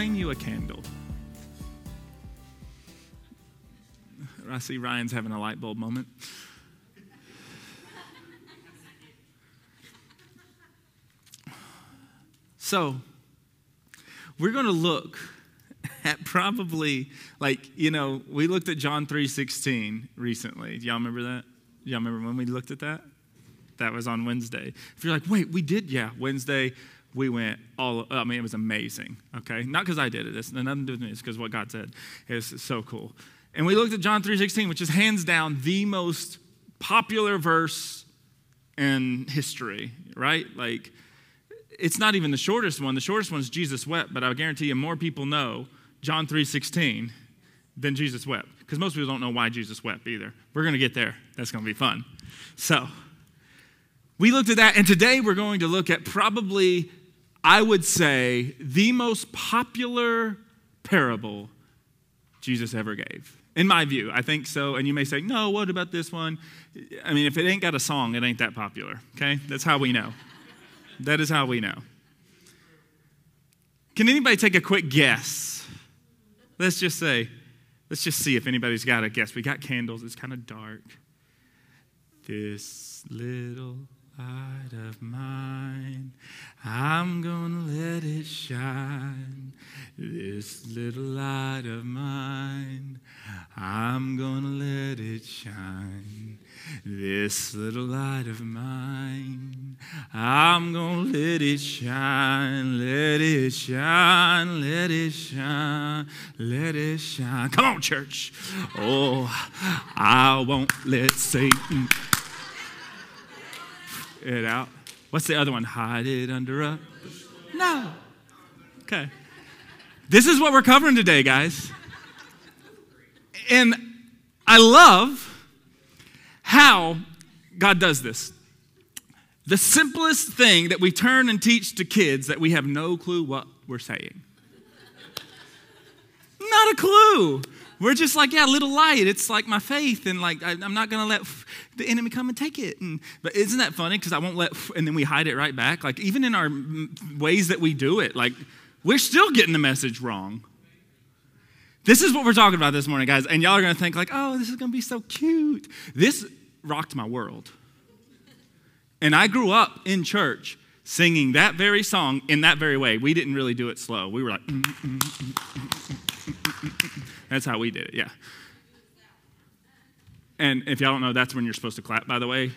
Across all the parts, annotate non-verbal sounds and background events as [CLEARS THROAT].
flame you a candle. I see Ryan's having a light bulb moment. So, we're going to look at probably like, you know, we looked at John 3:16 recently. Do y'all remember that? Y'all remember when we looked at that? That was on Wednesday. If you're like, "Wait, we did?" Yeah, Wednesday we went all I mean, it was amazing, okay? Not because I did it. It's nothing to do with me. It's because what God said is so cool. And we looked at John 3:16, which is hands down the most popular verse in history, right? Like it's not even the shortest one. The shortest one is Jesus wept, but I guarantee you more people know John 3:16 than Jesus wept because most people don't know why Jesus wept either. We're going to get there. That's going to be fun. So, we looked at that and today we're going to look at probably I would say the most popular parable Jesus ever gave. In my view, I think so. And you may say, no, what about this one? I mean, if it ain't got a song, it ain't that popular, okay? That's how we know. that is how we know. Can anybody take a quick guess? Let's just say, let's just see if anybody's got a guess. We got candles, it's kind of dark. This little light of mine, I'm gonna let it shine. This little light of mine, I'm gonna let it shine. This little light of mine, I'm gonna let it shine, let it shine, let it shine, let it shine. Come on, church. Oh, I won't let Satan it out. What's the other one? Hide it under a. No. Okay. This is what we're covering today, guys. And I love how God does this. The simplest thing that we turn and teach to kids that we have no clue what we're saying. Not a clue. We're just like, yeah, a little light. It's like my faith, and like I, am not gonna let the enemy come and take it. And but isn't that funny? Because I won't let, and then we hide it right back. Like even in our ways that we do it, like we're still getting the message wrong. This is what we're talking about this morning, guys. And y'all are gonna think like, oh, this is gonna be so cute. This rocked my world. And I grew up in church singing that very song in that very way. We didn't really do it slow. We were like. Mm, mm, mm, that's how we did it, yeah. And if y'all don't know, that's when you're supposed to clap, by the way.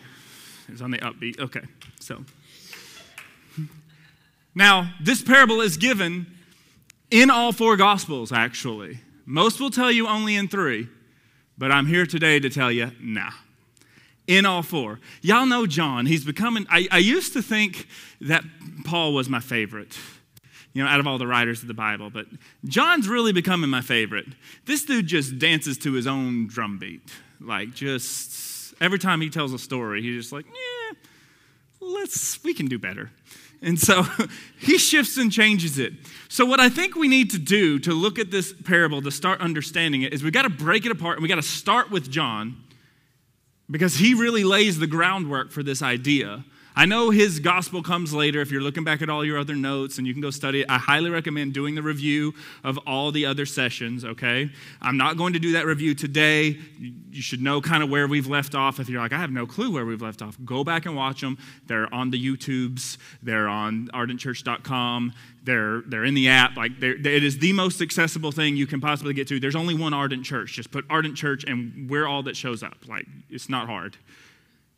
It's on the upbeat. Okay, so. Now, this parable is given in all four Gospels, actually. Most will tell you only in three, but I'm here today to tell you, nah. In all four. Y'all know John. He's becoming, I, I used to think that Paul was my favorite you know, out of all the writers of the Bible. But John's really becoming my favorite. This dude just dances to his own drum beat. Like, just every time he tells a story, he's just like, yeah, let's, we can do better. And so [LAUGHS] he shifts and changes it. So, what I think we need to do to look at this parable, to start understanding it, is we've got to break it apart and we've got to start with John because he really lays the groundwork for this idea I know his gospel comes later. If you're looking back at all your other notes and you can go study it, I highly recommend doing the review of all the other sessions, okay? I'm not going to do that review today. You should know kind of where we've left off. If you're like, I have no clue where we've left off, go back and watch them. They're on the YouTubes, they're on ardentchurch.com, they're, they're in the app. Like, it is the most accessible thing you can possibly get to. There's only one Ardent Church. Just put Ardent Church and we're all that shows up. Like, it's not hard.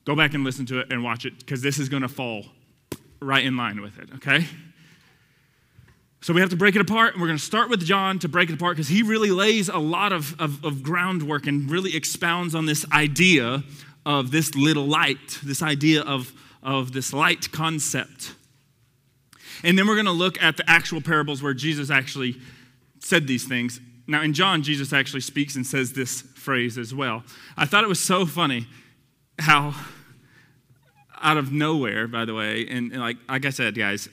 Go back and listen to it and watch it because this is going to fall right in line with it, okay? So we have to break it apart, and we're going to start with John to break it apart because he really lays a lot of, of, of, groundwork and really expounds on this idea of this little light, this idea of, of this light concept. And then we're going to look at the actual parables where Jesus actually said these things. Now, in John, Jesus actually speaks and says this phrase as well. I thought it was so funny how out of nowhere, by the way, and, and, like, like I said, guys,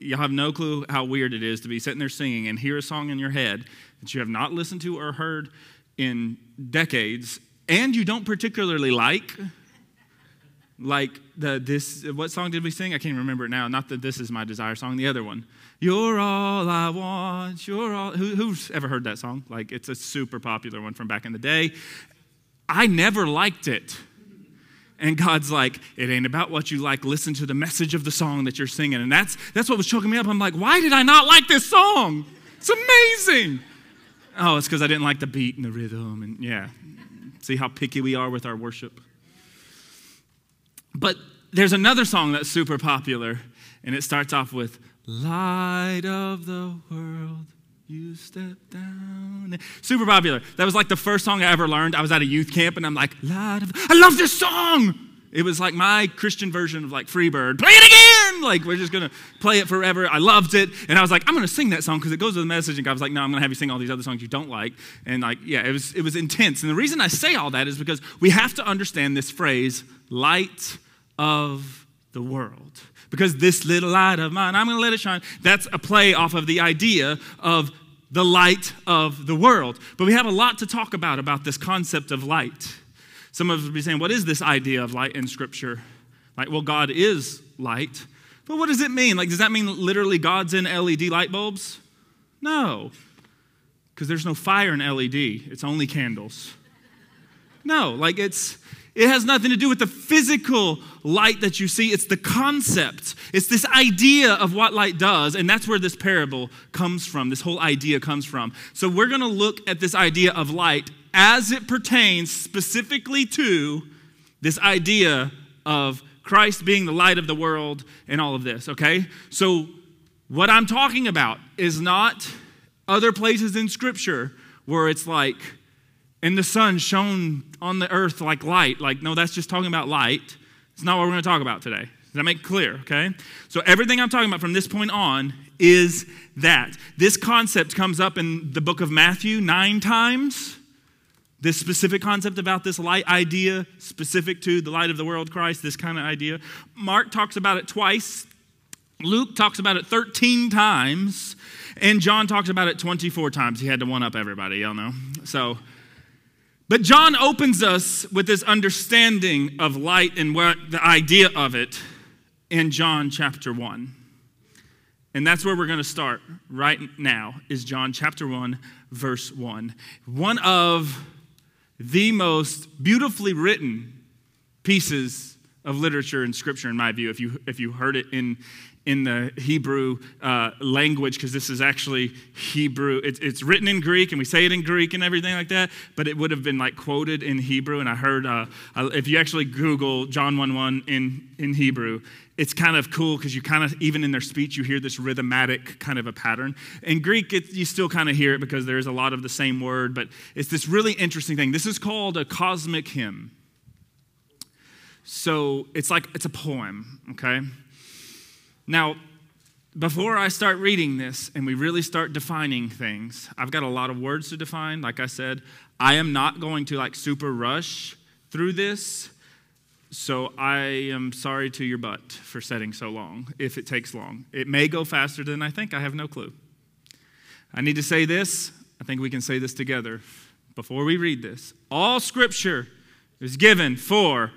you'll have no clue how weird it is to be sitting there singing and hear a song in your head that you have not listened to or heard in decades and you don't particularly like. like the this what song did we sing? I can't remember it now. Not that this is my desire song, the other one. You're all I want. You're all Who, who's ever heard that song? Like it's a super popular one from back in the day. I never liked it. And God's like, it ain't about what you like. Listen to the message of the song that you're singing. And that's that's what was choking me up. I'm like, why did I not like this song? It's amazing. Oh, it's because I didn't like the beat and the rhythm. And yeah, see how picky we are with our worship. But there's another song that's super popular, and it starts off with Light of the world, you step down. Super popular. That was like the first song I ever learned. I was at a youth camp, and I'm like, I love this song. It was like my Christian version of like Freebird. Play it again! Like, we're just gonna play it forever. I loved it. And I was like, I'm gonna sing that song because it goes with the message. And God was like, No, I'm gonna have you sing all these other songs you don't like. And like, yeah, it was, it was intense. And the reason I say all that is because we have to understand this phrase, light of the world. Because this little light of mine, I'm going to let it shine. That's a play off of the idea of the light of the world. But we have a lot to talk about about this concept of light. Some of us will be saying, What is this idea of light in Scripture? Like, well, God is light. But what does it mean? Like, does that mean literally God's in LED light bulbs? No, because there's no fire in LED, it's only candles. No, like it's it has nothing to do with the physical light that you see. It's the concept. It's this idea of what light does. And that's where this parable comes from. This whole idea comes from. So we're going to look at this idea of light as it pertains specifically to this idea of Christ being the light of the world and all of this, okay? So what I'm talking about is not other places in Scripture where it's like, and the sun shone on the earth like light. Like, no, that's just talking about light. It's not what we're going to talk about today. Does that make clear? Okay? So, everything I'm talking about from this point on is that. This concept comes up in the book of Matthew nine times. This specific concept about this light idea, specific to the light of the world, Christ, this kind of idea. Mark talks about it twice. Luke talks about it 13 times. And John talks about it 24 times. He had to one up everybody, y'all know. So, but John opens us with this understanding of light and what the idea of it in John chapter 1. And that's where we're going to start right now is John chapter 1 verse 1. One of the most beautifully written pieces of literature and scripture in my view if you if you heard it in in the Hebrew uh, language because this is actually Hebrew. It's, it's, written in Greek and we say it in Greek and everything like that, but it would have been like quoted in Hebrew. And I heard uh, if you actually Google John 1 1 in, in Hebrew, it's kind of cool because you kind of, even in their speech, you hear this rhythmatic kind of a pattern. In Greek, it, you still kind of hear it because there's a lot of the same word, but it's this really interesting thing. This is called a cosmic hymn. So it's like, it's a poem, okay? Now, before I start reading this and we really start defining things, I've got a lot of words to define. Like I said, I am not going to like super rush through this. So I am sorry to your butt for setting so long if it takes long. It may go faster than I think. I have no clue. I need to say this. I think we can say this together before we read this. All scripture is given for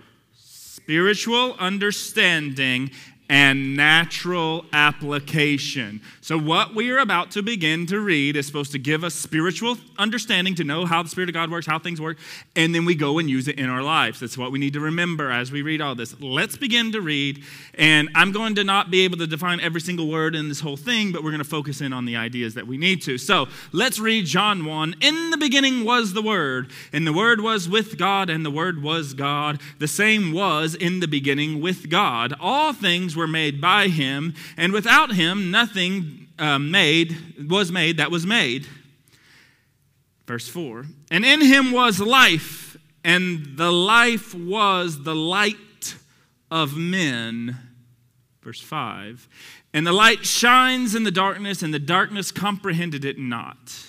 spiritual understanding and natural application. So, what we are about to begin to read is supposed to give us spiritual understanding to know how the Spirit of God works, how things work, and then we go and use it in our lives. That's what we need to remember as we read all this. Let's begin to read, and I'm going to not be able to define every single word in this whole thing, but we're going to focus in on the ideas that we need to. So, let's read John 1. In the beginning was the Word, and the Word was with God, and the Word was God. The same was in the beginning with God. All things were were made by him, and without him nothing uh, made was made that was made. Verse 4 And in him was life, and the life was the light of men. Verse 5 And the light shines in the darkness, and the darkness comprehended it not.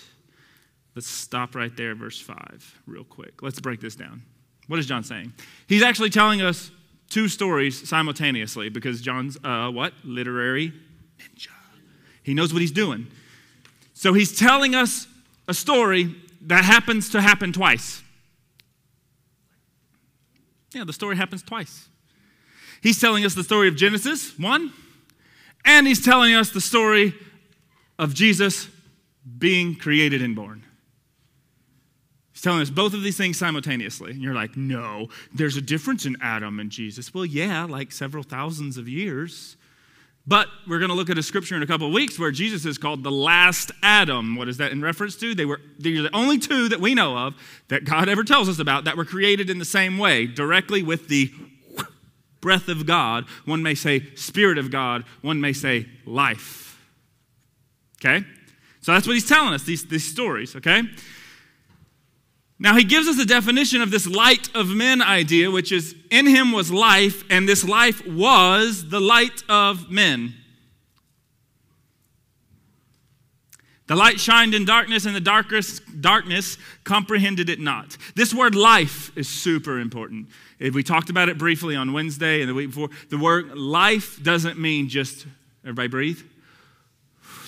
Let's stop right there, verse 5, real quick. Let's break this down. What is John saying? He's actually telling us two stories simultaneously because John's uh, what? Literary ninja. He knows what he's doing. So he's telling us a story that happens to happen twice. Yeah, the story happens twice. He's telling us the story of Genesis 1, and he's telling us the story of Jesus being created and born. Telling us both of these things simultaneously. And you're like, no, there's a difference in Adam and Jesus. Well, yeah, like several thousands of years. But we're going to look at a scripture in a couple of weeks where Jesus is called the last Adam. What is that in reference to? They were these are the only two that we know of that God ever tells us about that were created in the same way, directly with the breath of God. One may say spirit of God, one may say life. Okay? So that's what he's telling us, these, these stories, okay? Now, he gives us a definition of this light of men idea, which is in him was life, and this life was the light of men. The light shined in darkness, and the darkness, darkness comprehended it not. This word life is super important. We talked about it briefly on Wednesday and the week before. The word life doesn't mean just, everybody breathe,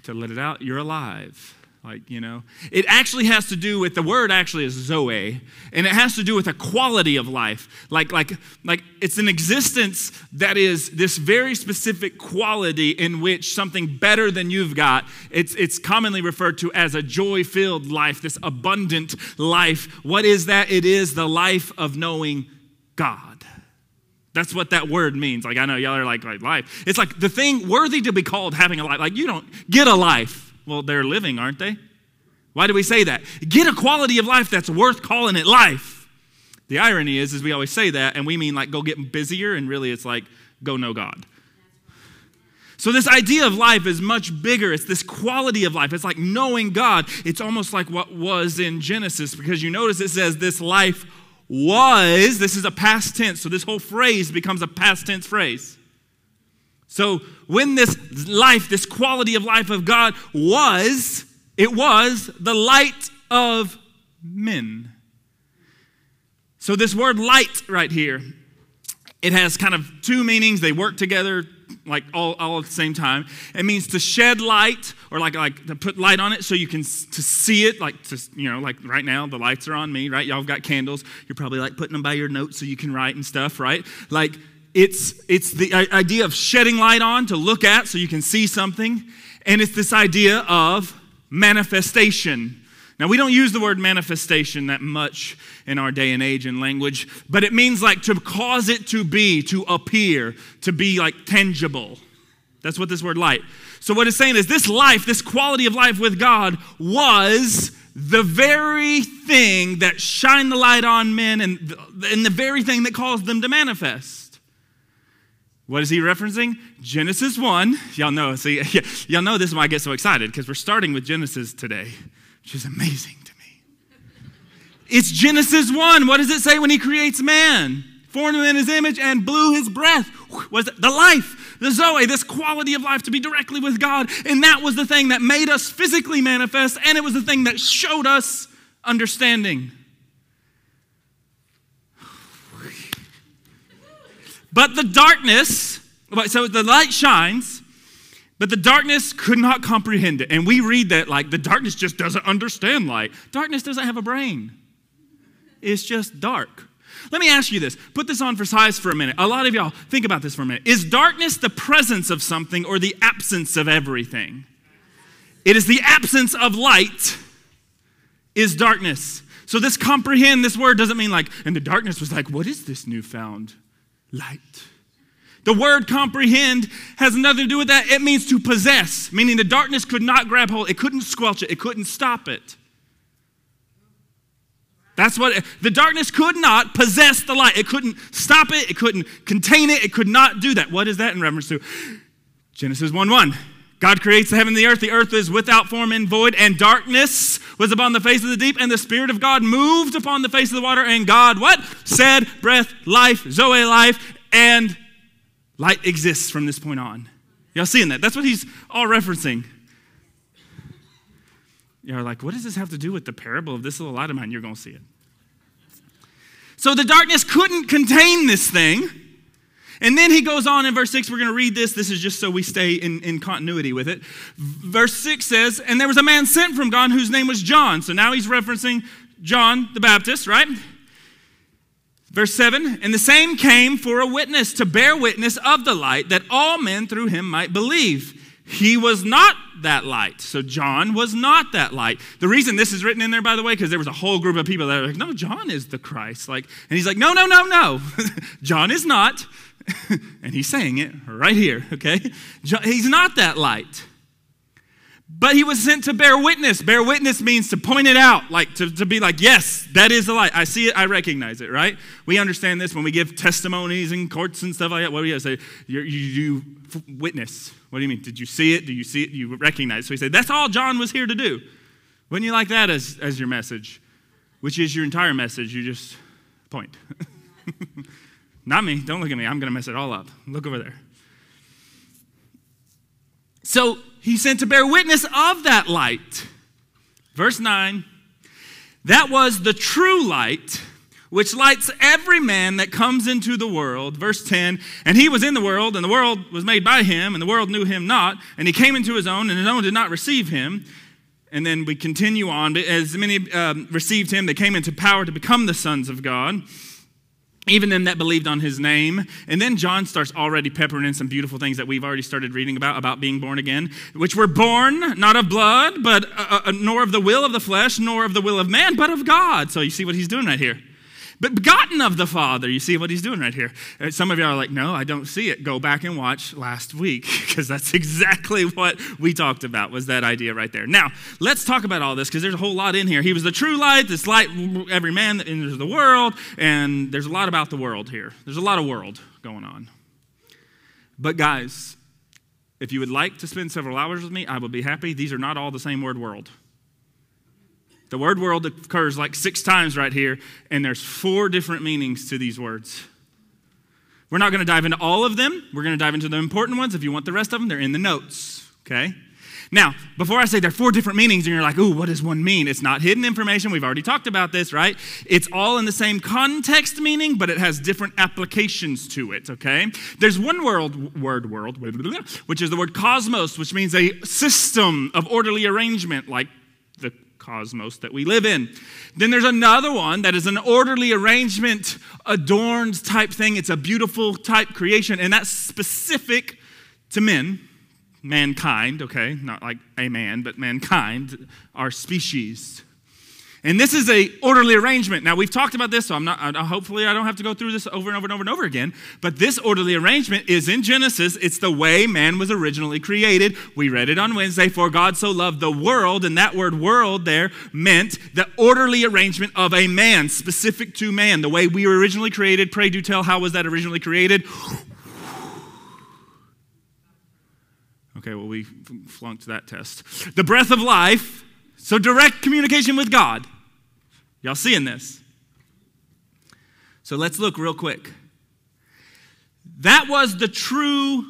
to let it out, you're alive. Like, you know, it actually has to do with the word actually is Zoe, and it has to do with a quality of life. Like, like, like it's an existence that is this very specific quality in which something better than you've got. It's, it's commonly referred to as a joy filled life, this abundant life. What is that? It is the life of knowing God. That's what that word means. Like, I know y'all are like, like life. It's like the thing worthy to be called having a life. Like, you don't get a life. Well, they're living, aren't they? Why do we say that? Get a quality of life that's worth calling it life. The irony is, is we always say that, and we mean like go get busier, and really it's like go know God. So, this idea of life is much bigger. It's this quality of life. It's like knowing God. It's almost like what was in Genesis because you notice it says this life was. This is a past tense. So, this whole phrase becomes a past tense phrase. So when this life, this quality of life of God was, it was the light of men. So this word light right here, it has kind of two meanings. They work together like all, all at the same time. It means to shed light or like, like to put light on it so you can to see it. Like to, you know, like right now the lights are on me, right? Y'all got candles. You're probably like putting them by your notes so you can write and stuff, right? Like it's, it's the idea of shedding light on to look at so you can see something. And it's this idea of manifestation. Now, we don't use the word manifestation that much in our day and age in language, but it means like to cause it to be, to appear, to be like tangible. That's what this word light. So, what it's saying is this life, this quality of life with God was the very thing that shined the light on men and, and the very thing that caused them to manifest. What is he referencing? Genesis 1. Y'all know, see, [LAUGHS] y'all know this is why I get so excited because we're starting with Genesis today, which is amazing to me. It's Genesis 1. What does it say when he creates man? Formed him in his image and blew his breath. Was the life, the Zoe, this quality of life to be directly with God. And that was the thing that made us physically manifest, and it was the thing that showed us understanding. But the darkness, so the light shines, but the darkness could not comprehend it. And we read that like the darkness just doesn't understand light. Darkness doesn't have a brain, it's just dark. Let me ask you this. Put this on for size for a minute. A lot of y'all think about this for a minute. Is darkness the presence of something or the absence of everything? It is the absence of light is darkness. So this comprehend, this word doesn't mean like, and the darkness was like, what is this newfound light. The word comprehend has nothing to do with that. It means to possess, meaning the darkness could not grab hold, it couldn't squelch it, it couldn't stop it. That's what the darkness could not possess the light. It couldn't stop it, it couldn't contain it, it could not do that. What is that in reference to? Genesis 1 1. God creates the heaven and the earth. The earth is without form and void, and darkness was upon the face of the deep, and the Spirit of God moved upon the face of the water. And God, what? Said, breath, life, Zoe life, and light exists from this point on. Y'all seeing that? That's what he's all referencing. You're like, what does this have to do with the parable of this little light of mine? You're going to see it. So the darkness couldn't contain this thing. And then he goes on in verse 6. We're going to read this. This is just so we stay in, in continuity with it. Verse 6 says, And there was a man sent from God whose name was John. So now he's referencing John the Baptist, right? Verse 7 And the same came for a witness to bear witness of the light, that all men through him might believe. He was not that light. So John was not that light. The reason this is written in there, by the way, because there was a whole group of people that were like, no, John is the Christ. Like, and he's like, no, no, no, no. [LAUGHS] John is not. [LAUGHS] and he's saying it right here, okay? He's not that light. But he was sent to bear witness. Bear witness means to point it out, like to, to be like, yes, that is the light. I see it, I recognize it, right? We understand this when we give testimonies in courts and stuff like that. What do you say? You, you, witness. What do you mean? Did you see it? Do you see it? You recognize it? So he said, that's all John was here to do. Wouldn't you like that as, as your message? Which is your entire message. You just point. [LAUGHS] Not me. Don't look at me. I'm going to mess it all up. Look over there. So he sent to bear witness of that light. Verse 9 that was the true light which lights every man that comes into the world. Verse 10 And he was in the world, and the world was made by him, and the world knew him not. And he came into his own, and his own did not receive him. And then we continue on. As many um, received him, they came into power to become the sons of God even them that believed on his name. And then John starts already peppering in some beautiful things that we've already started reading about, about being born again, which were born not of blood, but uh, uh, nor of the will of the flesh, nor of the will of man, but of God. So you see what he's doing right here but begotten of the Father. You see what he's doing right here. Uh, some of you are like, no, I don't see it. Go back and watch last week [LAUGHS] because that's exactly what we talked about was that idea right there. Now, let's talk about all this because there's a whole lot in here. He was the true light, this light every man that enters the world, and there's a lot about the world here. There's a lot of world going on. But guys, if you would like to spend several hours with me, I would be happy. These are not all the same word world. The word world occurs like six times right here, and there's four different meanings to these words. We're not going to dive into all of them. We're going to dive into the important ones. If you want the rest of them, they're in the notes, okay? Now, before I say there are four different meanings, and you're like, ooh, what does one mean? It's not hidden information. We've already talked about this, right? It's all in the same context meaning, but it has different applications to it, okay? There's one world, word world, which is the word cosmos, which means a system of orderly arrangement, like cosmos that we live in. Then there's another one that is an orderly arrangement, adorned type thing. It's a beautiful type creation, and that's specific to men, mankind, okay? Not like a man, but mankind, our species. And this is a orderly arrangement. Now we've talked about this, so I'm not. Hopefully, I don't have to go through this over and over and over and over again. But this orderly arrangement is in Genesis. It's the way man was originally created. We read it on Wednesday. For God so loved the world, and that word "world" there meant the orderly arrangement of a man, specific to man, the way we were originally created. Pray do tell, how was that originally created? Okay, well, we flunked that test. The breath of life, so direct communication with God. Y'all seeing this? So let's look real quick. That was the true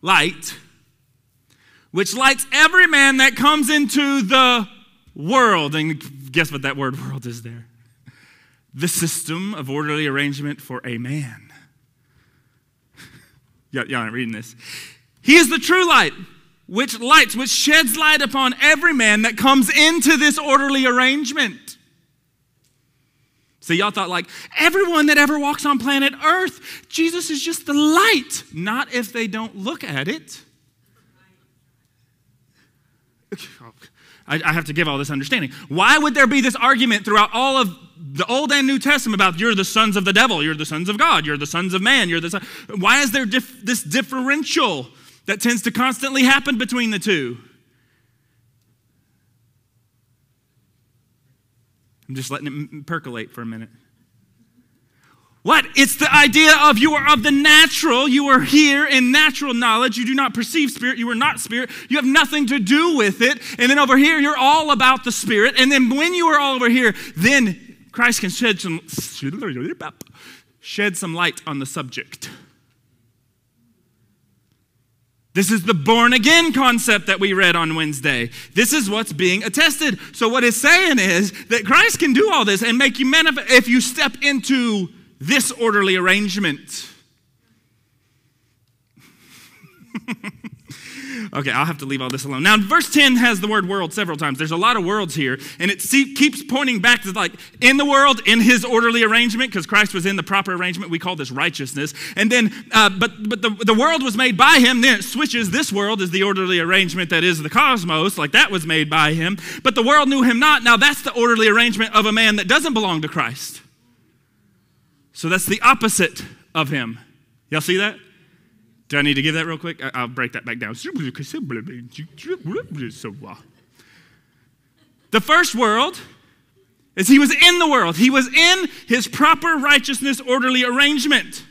light, which lights every man that comes into the world. And guess what that word [LAUGHS] world is there? The system of orderly arrangement for a man. [LAUGHS] y'all, aren't reading this. He is the true light which lights, which sheds light upon every man that comes into this orderly arrangement. So y'all thought, like, everyone that ever walks on planet Earth, Jesus is just the light. Not if they don't look at it. I, have to give all this understanding. Why would there be this argument throughout all of the Old and New Testament about you're the sons of the devil, you're the sons of God, you're the sons of man, you're the son. Why is there dif- this differential that tends to constantly happen between the two? I'm just letting it percolate for a minute. What? It's the idea of you are of the natural. You are here in natural knowledge. You do not perceive spirit. You are not spirit. You have nothing to do with it. And then over here, you're all about the spirit. And then when you are all over here, then Christ can shed some, shed some light on the subject. This is the born again concept that we read on Wednesday. This is what's being attested. So, what it's saying is that Christ can do all this and make you manifest if you step into this orderly arrangement. [LAUGHS] Okay, I'll have to leave all this alone. Now, verse 10 has the word world several times. There's a lot of worlds here, and it keeps pointing back to like in the world, in his orderly arrangement, because Christ was in the proper arrangement. We call this righteousness. And then, uh, but, but the, the world was made by him. Then it switches. This world is the orderly arrangement that is the cosmos, like that was made by him. But the world knew him not. Now, that's the orderly arrangement of a man that doesn't belong to Christ. So that's the opposite of him. Y'all see that? Do I need to give that real quick? I'll break that back down. The first world is he was in the world, he was in his proper righteousness, orderly arrangement.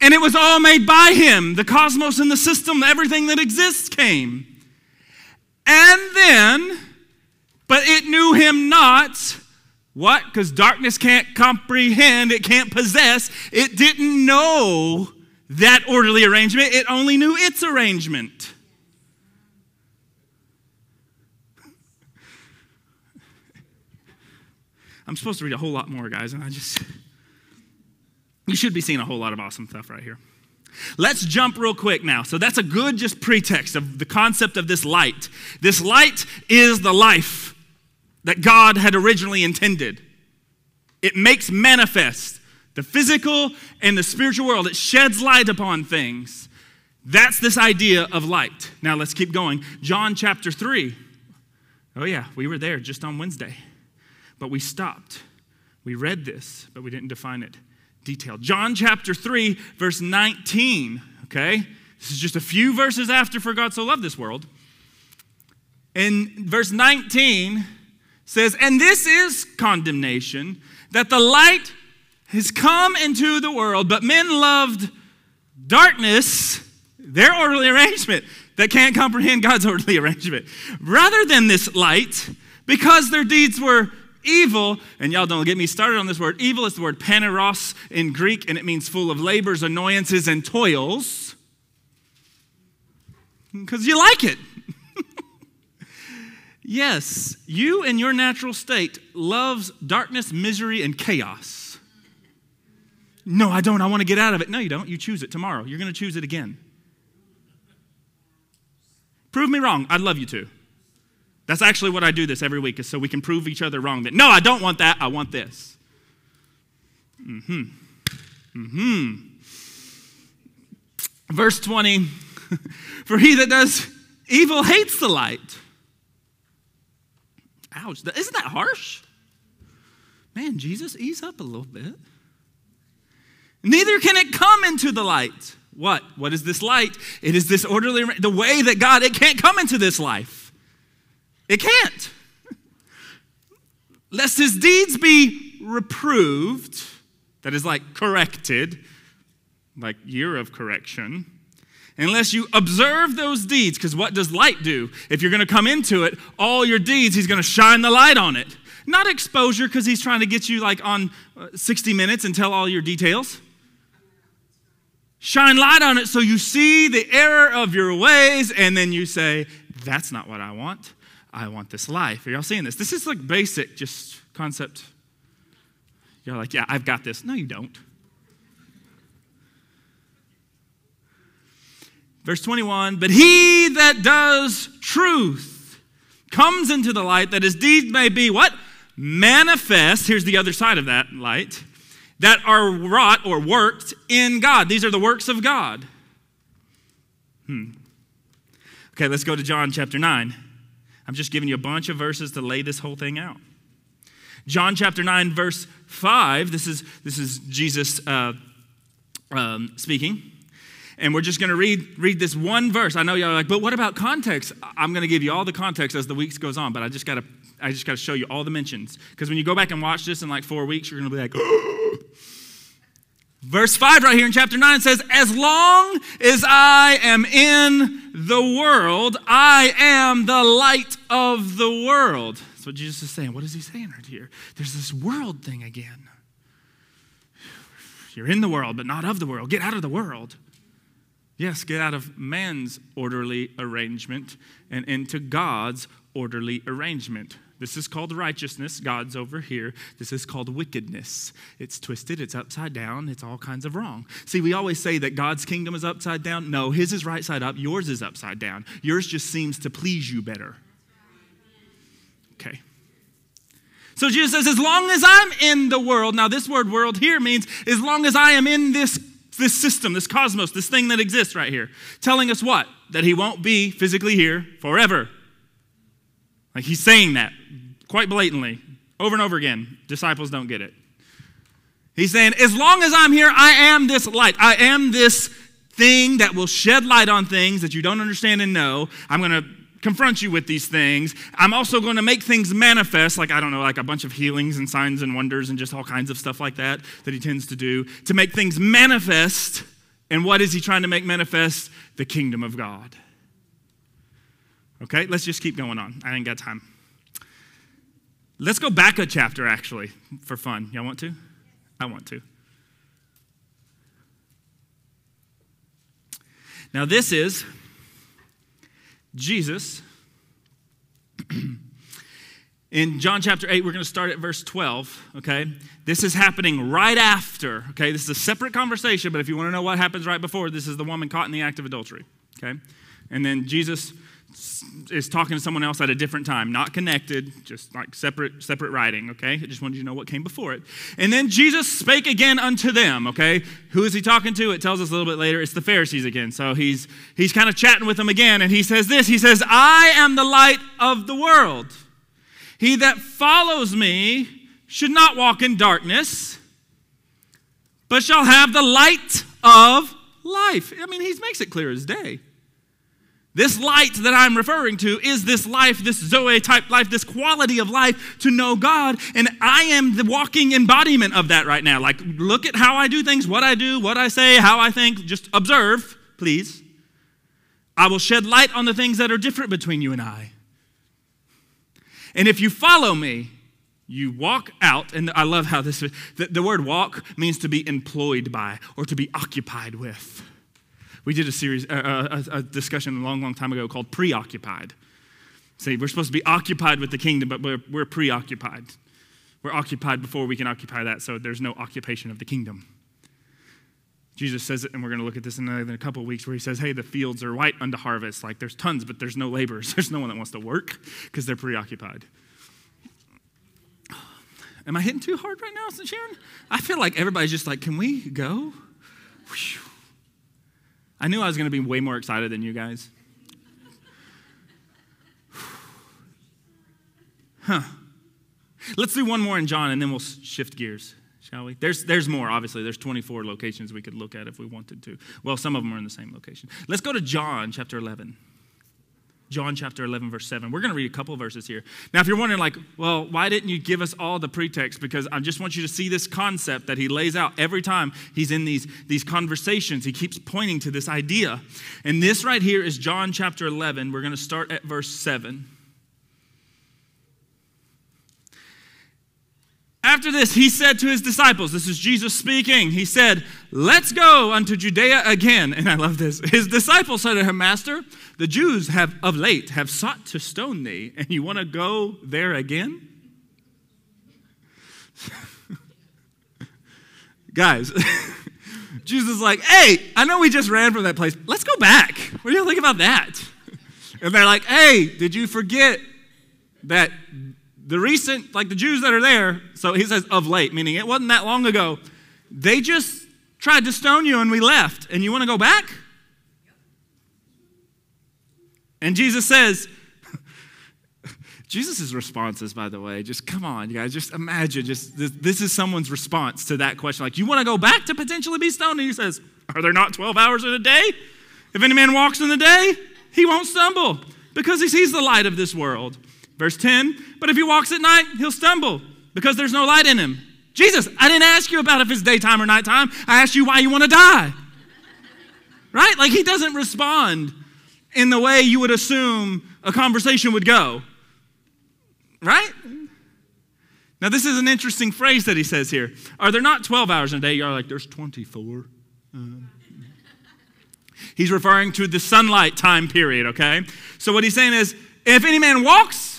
And it was all made by him. The cosmos and the system, everything that exists came. And then, but it knew him not. What? Because darkness can't comprehend, it can't possess, it didn't know that orderly arrangement, it only knew its arrangement. I'm supposed to read a whole lot more, guys, and I just. You should be seeing a whole lot of awesome stuff right here. Let's jump real quick now. So that's a good just pretext of the concept of this light. This light is the life that God had originally intended. It makes manifest the physical and the spiritual world. It sheds light upon things. That's this idea of light. Now let's keep going. John chapter 3. Oh, yeah, we were there just on Wednesday, but we stopped. We read this, but we didn't define it detailed. John chapter 3, verse 19. Okay? This is just a few verses after For God So Loved This World. And verse 19 says, And this is condemnation, that the light has come into the world, but men loved darkness, their orderly arrangement, that can't comprehend God's orderly arrangement, rather than this light, because their deeds were evil. And y'all don't get me started on this word. Evil is the word poneros in Greek, and it means full of labors, annoyances, and toils. Because you like it. [LAUGHS] yes, you in your natural state loves darkness, misery, and chaos. No, I don't. I want to get out of it. No, you don't. You choose it tomorrow. You're going to choose it again. Prove me wrong. I'd love you to. That's actually what I do this every week, is so we can prove each other wrong that no, I don't want that. I want this. Mm-hmm. Mm-hmm. Verse 20 [LAUGHS] For he that does evil hates the light. Ouch. Isn't that harsh? Man, Jesus, ease up a little bit. Neither can it come into the light. What? What is this light? It is this orderly, the way that God, it can't come into this life. It can't. Lest his deeds be reproved, that is like corrected, like year of correction, unless you observe those deeds. Because what does light do? If you're going to come into it, all your deeds, he's going to shine the light on it. Not exposure because he's trying to get you like on uh, 60 minutes and tell all your details. Shine light on it so you see the error of your ways, and then you say, That's not what I want. I want this life. Are y'all seeing this? This is like basic, just concept. You're like, Yeah, I've got this. No, you don't. Verse 21 But he that does truth comes into the light that his deeds may be what? Manifest. Here's the other side of that light that are wrought or worked in God. These are the works of God. Hmm. Okay, let's go to John chapter 9. I'm just giving you a bunch of verses to lay this whole thing out. John chapter 9, verse 5. This is, this is Jesus uh, um, speaking. And we're just going to read, read this one verse. I know y'all are like, but what about context? I'm going to give you all the context as the weeks goes on, but I just got to I just got to show you all the mentions. Because when you go back and watch this in like four weeks, you're going to be like, [GASPS] Verse 5 right here in chapter 9 says, As long as I am in the world, I am the light of the world. That's what Jesus is saying. What is he saying right here? There's this world thing again. You're in the world, but not of the world. Get out of the world. Yes, get out of man's orderly arrangement and into God's orderly arrangement. This is called righteousness. God's over here. This is called wickedness. It's twisted, it's upside down, it's all kinds of wrong. See, we always say that God's kingdom is upside down. No, his is right side up, yours is upside down. Yours just seems to please you better. Okay. So Jesus says, as long as I'm in the world, now this word world here means as long as I am in this, this system, this cosmos, this thing that exists right here, telling us what? That he won't be physically here forever. Like he's saying that quite blatantly over and over again. Disciples don't get it. He's saying, as long as I'm here, I am this light. I am this thing that will shed light on things that you don't understand and know. I'm going to confront you with these things. I'm also going to make things manifest, like, I don't know, like a bunch of healings and signs and wonders and just all kinds of stuff like that that he tends to do to make things manifest. And what is he trying to make manifest? The kingdom of God. Okay, let's just keep going on. I ain't got time. Let's go back a chapter, actually, for fun. Y'all want to? I want to. Now, this is Jesus. [CLEARS THROAT] In John chapter 8, we're going to start at verse 12, okay? This is happening right after, okay? This is a separate conversation, but if you want to know what happens right before, this is the woman caught in the act of adultery, okay? And then Jesus is talking to someone else at a different time, not connected, just like separate separate writing, okay? I just wanted you to know what came before it. And then Jesus spake again unto them, okay? Who is he talking to? It tells us a little bit later. It's the Pharisees again. So he's he's kind of chatting with them again and he says this. He says, "I am the light of the world. He that follows me should not walk in darkness, but shall have the light of life." I mean, he makes it clear as day. This light that I'm referring to is this life, this Zoe type life, this quality of life to know God. And I am the walking embodiment of that right now. Like, look at how I do things, what I do, what I say, how I think. Just observe, please. I will shed light on the things that are different between you and I. And if you follow me, you walk out, and I love how this, the, the word walk means to be employed by or to be occupied with. We did a series, uh, a, a discussion a long, long time ago called Preoccupied. Say, we're supposed to be occupied with the kingdom, but we're, we're preoccupied. We're occupied before we can occupy that, so there's no occupation of the kingdom. Jesus says it, and we're going to look at this in a, couple weeks, where he says, Hey, the fields are white unto harvest. Like there's tons, but there's no laborers. [LAUGHS] There's no one that wants to work because they're preoccupied. Am I hitting too hard right now, Sharon? I feel like everybody's just like, Can we go? Whew. I knew I was going to be way more excited than you guys. [SIGHS] huh. Let's do one more in John and then we'll shift gears, shall we? There's, there's more, obviously. There's 24 locations we could look at if we wanted to. Well, some of them are in the same location. Let's go to John chapter 11. John chapter 11, verse 7. We're going to read a couple verses here. Now, if you're wondering, like, well, why didn't you give us all the pretext? Because I just want you to see this concept that he lays out every time he's in these, these conversations. He keeps pointing to this idea. And this right here is John chapter 11. We're going to start at verse 7. After this, he said to his disciples, This is Jesus speaking. He said, Let's go unto Judea again. And I love this. His disciples said to him, Master, the Jews have of late have sought to stone thee, and you want to go there again? [LAUGHS] Guys, [LAUGHS] Jesus is like, Hey, I know we just ran from that place. Let's go back. What do you think about that? [LAUGHS] And they're like, Hey, did you forget that the recent, like the Jews that are there, so he says of late, meaning it wasn't that long ago, they just tried to stone you and we left, and you want to go back? And Jesus says, [LAUGHS] Jesus' responses, by the way, just come on, you guys, just imagine, just this, this is someone's response to that question. Like, you want to go back to potentially be stoned? And he says, Are there not 12 hours in a day? If any man walks in the day, he won't stumble because he sees the light of this world. Verse 10 But if he walks at night, he'll stumble because there's no light in him. Jesus, I didn't ask you about if it's daytime or nighttime. I asked you why you want to die. Right? Like he doesn't respond in the way you would assume a conversation would go. Right? Now, this is an interesting phrase that he says here. Are there not 12 hours in a day? You're like, there's 24. Um, he's referring to the sunlight time period, okay? So, what he's saying is, if any man walks,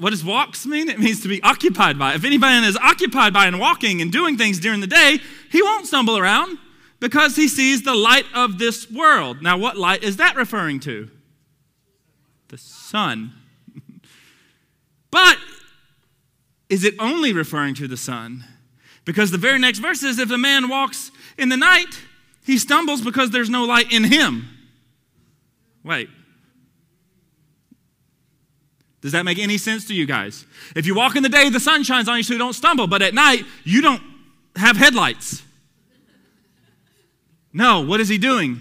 what does walks mean? It means to be occupied by. If any man is occupied by and walking and doing things during the day, he won't stumble around because he sees the light of this world. Now, what light is that referring to? The sun. [LAUGHS] but is it only referring to the sun? Because the very next verse says if a man walks in the night, he stumbles because there's no light in him. Wait. Does that make any sense to you guys? If you walk in the day, the sun shines on you so you don't stumble, but at night, you don't have headlights. No, what is he doing?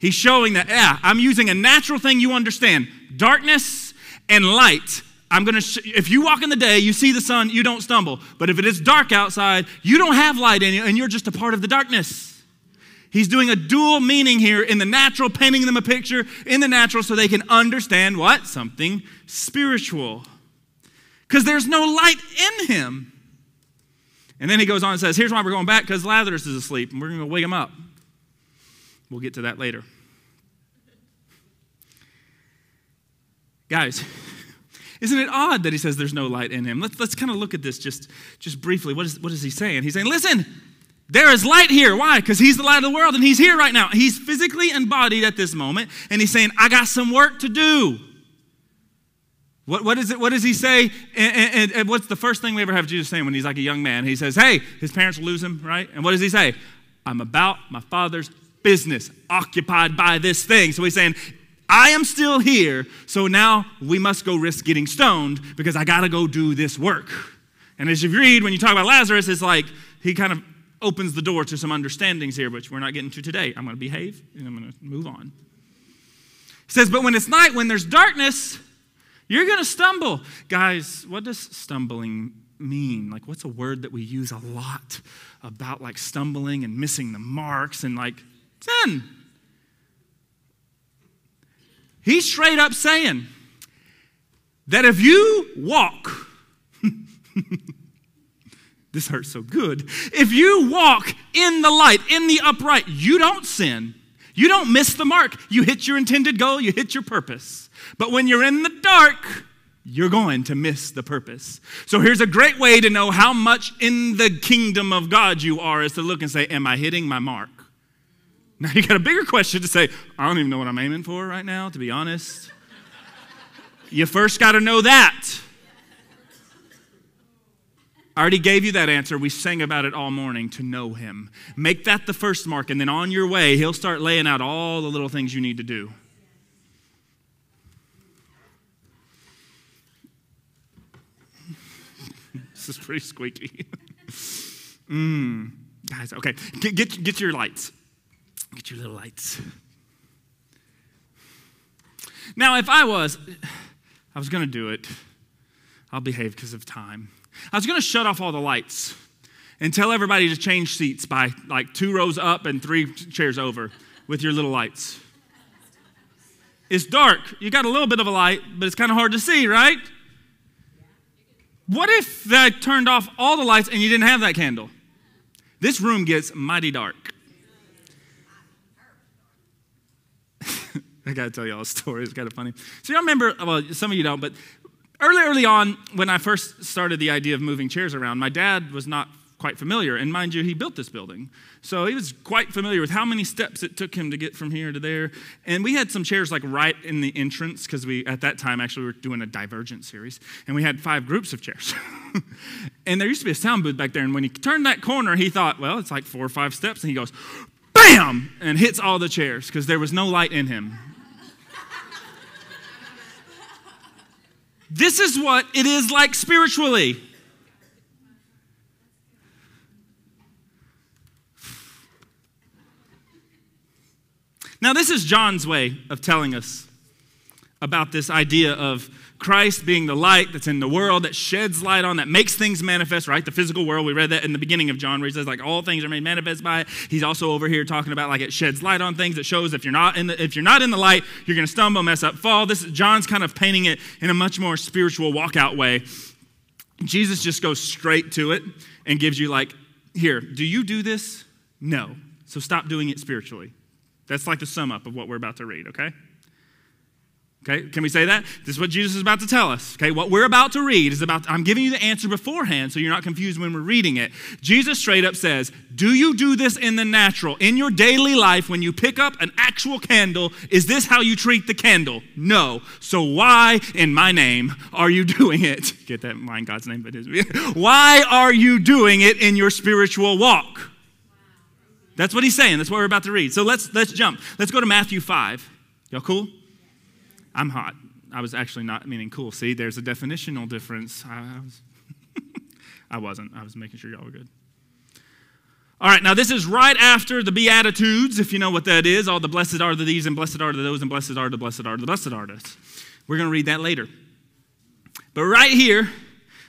He's showing that, yeah, I'm using a natural thing you understand darkness and light. I'm going to, sh- if you walk in the day, you see the sun, you don't stumble. But if it is dark outside, you don't have light in you, and you're just a part of the darkness. He's doing a dual meaning here in the natural, painting them a picture in the natural so they can understand what? Something spiritual. Because there's no light in him. And then he goes on and says, Here's why we're going back because Lazarus is asleep and we're going to wake him up. We'll get to that later. Guys, [LAUGHS] isn't it odd that he says there's no light in him? Let's, let's kind of look at this just, just briefly. What is, what is he saying? He's saying, Listen, there is light here. Why? Because he's the light of the world and he's here right now. He's physically embodied at this moment and he's saying, I got some work to do. What, what, is it, what does he say? And, and, and, what's the first thing we ever have Jesus saying when he's like a young man? He says, Hey, his parents lose him, right? And what does he say? I'm about my father's business, occupied by this thing. So he's saying, I am still here, so now we must go risk getting stoned because I got to go do this work. And as you read, when you talk about Lazarus, it's like he kind of opens the door to some understandings here, which we're not getting to today. I'm going to behave and I'm going to move on. He says, But when it's night, when there's darkness, you're going to stumble. Guys, what does stumbling mean? Like, what's a word that we use a lot about like stumbling and missing the marks and like sin? He's straight up saying that if you walk, [LAUGHS] this hurts so good. If you walk in the light, in the upright, you don't sin. You don't miss the mark. You hit your intended goal, you hit your purpose. But when you're in the dark, you're going to miss the purpose. So here's a great way to know how much in the kingdom of God you are is to look and say, Am I hitting my mark? Now you got a bigger question to say, I don't even know what I'm aiming for right now, to be honest. you first got to know that. I already gave you that answer. We sang about it all morning to know Him. Make that the first mark, and then on your way, He'll start laying out all the little things you need to do. [LAUGHS] this is pretty squeaky. [LAUGHS] mm. Guys, okay. Get, get, get your lights. Get your little lights. Now, if I was, [SIGHS] I was going to do it. I'll behave because of time. I was going to shut off all the lights and tell everybody to change seats by like two rows up and three chairs over with your little lights. It's dark. You got a little bit of a light, but it's kind of hard to see, right? What if I turned off all the lights and you didn't have that candle? This room gets mighty dark. [LAUGHS] I gotta tell y'all a story. It's kind of funny. So y'all remember? Well, some of you don't, but early, early on, when I first started the idea of moving chairs around, my dad was not quite familiar. And mind you, he built this building. So he was quite familiar with how many steps it took him to get from here to there. And we had some chairs like right in the entrance because we, at that time, actually were doing a divergent series. And we had five groups of chairs. [LAUGHS] and there used to be a sound booth back there. And when he turned that corner, he thought, well, it's like four or five steps. And he goes, bam, and hits all the chairs because there was no light in him. This is what it is like spiritually. Now, this is John's way of telling us about this idea of Christ being the light that's in the world, that sheds light on, that makes things manifest, right? The physical world. We read that in the beginning of John, where he says, like, all things are made manifest by it. He's also over here talking about like it sheds light on things. It shows if you're not in the if you're not in the light, you're gonna stumble, mess up, fall. This is, John's kind of painting it in a much more spiritual walkout way. Jesus just goes straight to it and gives you like, here, do you do this? No. So stop doing it spiritually. That's like the sum up of what we're about to read, okay? Okay, can we say that? This is what Jesus is about to tell us. Okay, what we're about to read is about, I'm giving you the answer beforehand so you're not confused when we're reading it. Jesus straight up says, Do you do this in the natural? In your daily life, when you pick up an actual candle, is this how you treat the candle? No. So why, in my name, are you [LAUGHS] doing it? Get that in God's name, but. [LAUGHS] Why are you doing it in your spiritual walk? That's what he's saying. That's what we're about to read. So let's let's jump. Let's go to Matthew 5. Y'all cool? I'm hot. I was actually not meaning cool. See, there's a definitional difference. I, was [LAUGHS] I wasn't. I was making sure y'all were good. All right, now this is right after the Beatitudes, if you know what that is. All the blessed are the these, and blessed are the those, and blessed are the blessed are the blessed are the. We're going to read that later. But right here,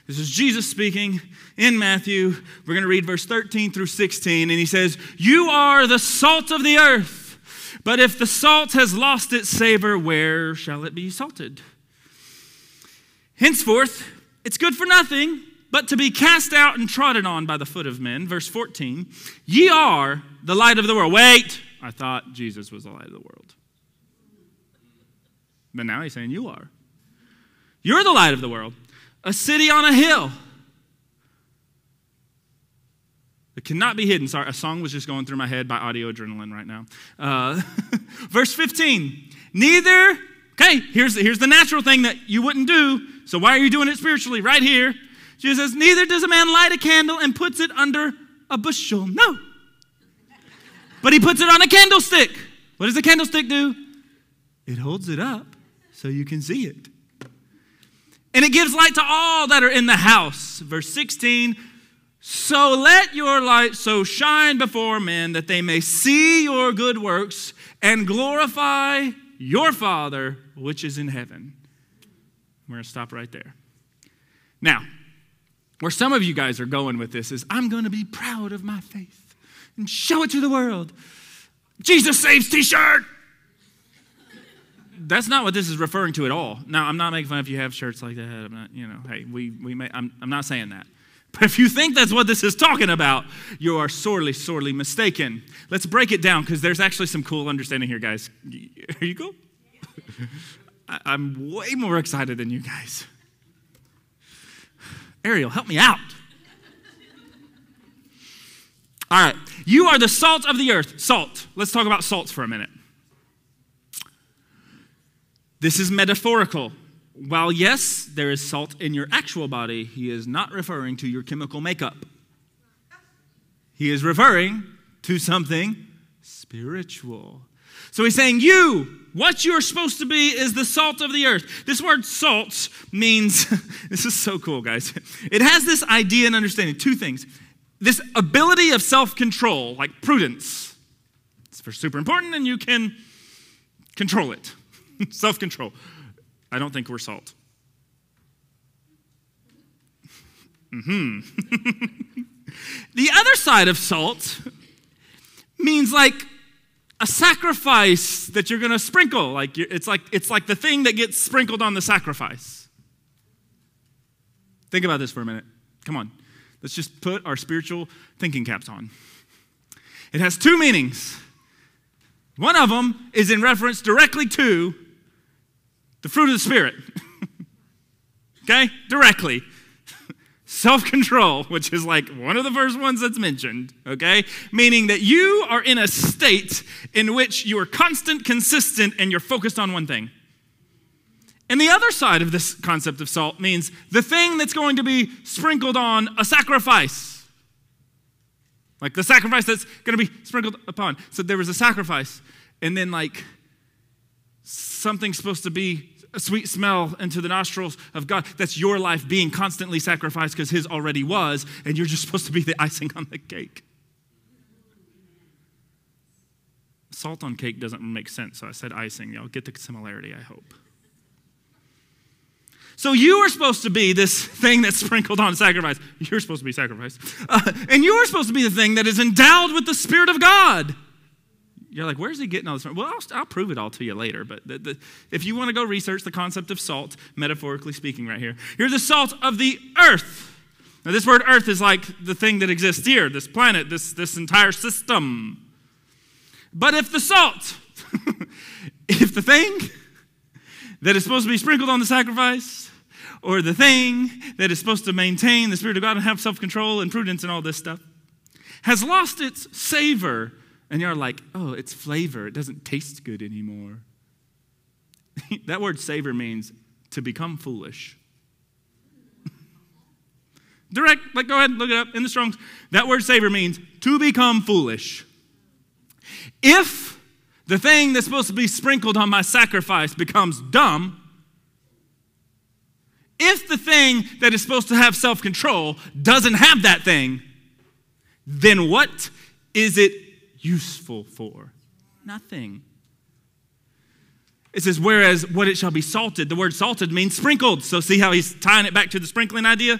this is Jesus speaking in Matthew. We're going to read verse 13 through 16, and he says, You are the salt of the earth. But if the salt has lost its savor, where shall it be salted? Henceforth, it's good for nothing but to be cast out and trodden on by the foot of men. Verse 14, ye are the light of the world. Wait, I thought Jesus was the light of the world. But now he's saying you are. You're the light of the world. A city on a hill It cannot be hidden. Sorry, a song was just going through my head by audio adrenaline right now. Uh, [LAUGHS] verse 15. Neither, okay, here's, here's the natural thing that you wouldn't do. So why are you doing it spiritually? Right here. Jesus says, Neither does a man light a candle and puts it under a bushel. No. But he puts it on a candlestick. What does a candlestick do? It holds it up so you can see it. And it gives light to all that are in the house. Verse 16 so let your light so shine before men that they may see your good works and glorify your Father which is in heaven. We're going to stop right there. Now, where some of you guys are going with this is I'm going to be proud of my faith and show it to the world. Jesus saves t shirt. That's not what this is referring to at all. Now, I'm not making fun if you have shirts like that. I'm not, you know, hey, we, we may, I'm, I'm not saying that. But if you think that's what this is talking about, you are sorely, sorely mistaken. Let's break it down because there's actually some cool understanding here, guys. Are you cool? [LAUGHS] I'm way more excited than you guys. Ariel, help me out. All right, you are the salt of the earth. Salt. Let's talk about salts for a minute. This is metaphorical. While, yes, there is salt in your actual body, he is not referring to your chemical makeup. He is referring to something spiritual. So he's saying, You, what you're supposed to be is the salt of the earth. This word salt means, [LAUGHS] this is so cool, guys. It has this idea and understanding two things this ability of self control, like prudence. It's super important, and you can control it. [LAUGHS] self control. I don't think we're salt. hmm [LAUGHS] the other side of salt means like a sacrifice that you're going to sprinkle. Like it's like it's like the thing that gets sprinkled on the sacrifice. Think about this for a minute. Come on. Let's just put our spiritual thinking caps on. It has two meanings. One of them is in reference directly to the fruit of the Spirit. [LAUGHS] okay? Directly. [LAUGHS] Self control, which is like one of the first ones that's mentioned, okay? Meaning that you are in a state in which you are constant, consistent, and you're focused on one thing. And the other side of this concept of salt means the thing that's going to be sprinkled on a sacrifice. Like the sacrifice that's going to be sprinkled upon. So there was a sacrifice, and then, like, something's supposed to be a sweet smell into the nostrils of God. That's your life being constantly sacrificed because His already was, and you're just supposed to be the icing on the cake. Salt on cake doesn't make sense, so I said icing. Y'all get the similarity, I hope. So you are supposed to be this thing that's sprinkled on sacrifice. You're supposed to be sacrificed. Uh, and you're supposed to be the thing that is endowed with the Spirit of God. You're like, where's he getting all this from? Well, I'll, I'll prove it all to you later. But the, the, if you want to go research the concept of salt, metaphorically speaking, right here, you're the salt of the earth. Now, this word earth is like the thing that exists here, this planet, this, this entire system. But if the salt, [LAUGHS] if the thing that is supposed to be sprinkled on the sacrifice, or the thing that is supposed to maintain the Spirit of God and have self control and prudence and all this stuff, has lost its savor. And you're like, oh, it's flavor. It doesn't taste good anymore. [LAUGHS] that word savor means to become foolish. [LAUGHS] Direct, like, go ahead, look it up in the Strongs. That word savor means to become foolish. If the thing that's supposed to be sprinkled on my sacrifice becomes dumb, if the thing that is supposed to have self control doesn't have that thing, then what is it useful for? Nothing. It says, whereas what it shall be salted, the word salted means sprinkled. So see how he's tying it back to the sprinkling idea?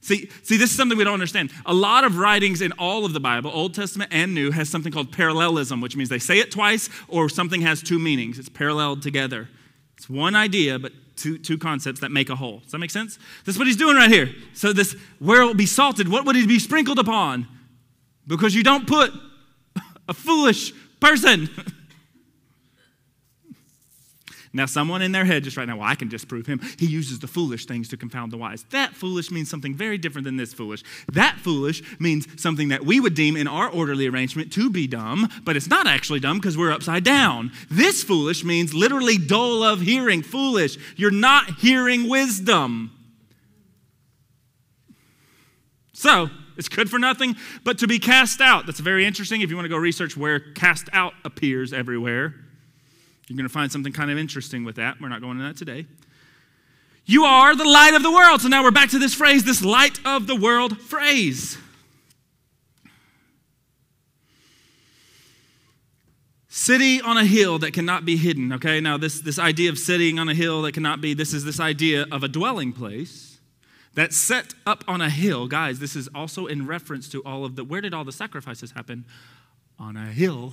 See, see, this is something we don't understand. A lot of writings in all of the Bible, Old Testament and New, has something called parallelism, which means they say it twice or something has two meanings. It's paralleled together. It's one idea, but two, two concepts that make a whole. Does that make sense? This is what he's doing right here. So this, where it will be salted, what would it be sprinkled upon? Because you don't put a foolish person Now, someone in their head just right now, well, I can disprove him. He uses the foolish things to confound the wise. That foolish means something very different than this foolish. That foolish means something that we would deem in our orderly arrangement to be dumb, but it's not actually dumb because we're upside down. This foolish means literally dull of hearing, foolish. You're not hearing wisdom. So, it's good for nothing but to be cast out. That's very interesting if you want to go research where cast out appears everywhere. You're going to find something kind of interesting with that. We're not going into that today. You are the light of the world. So now we're back to this phrase, this light of the world phrase. City on a hill that cannot be hidden. Okay, now this, this idea of sitting on a hill that cannot be, this is this idea of a dwelling place that's set up on a hill. Guys, this is also in reference to all of the, where did all the sacrifices happen? On a hill.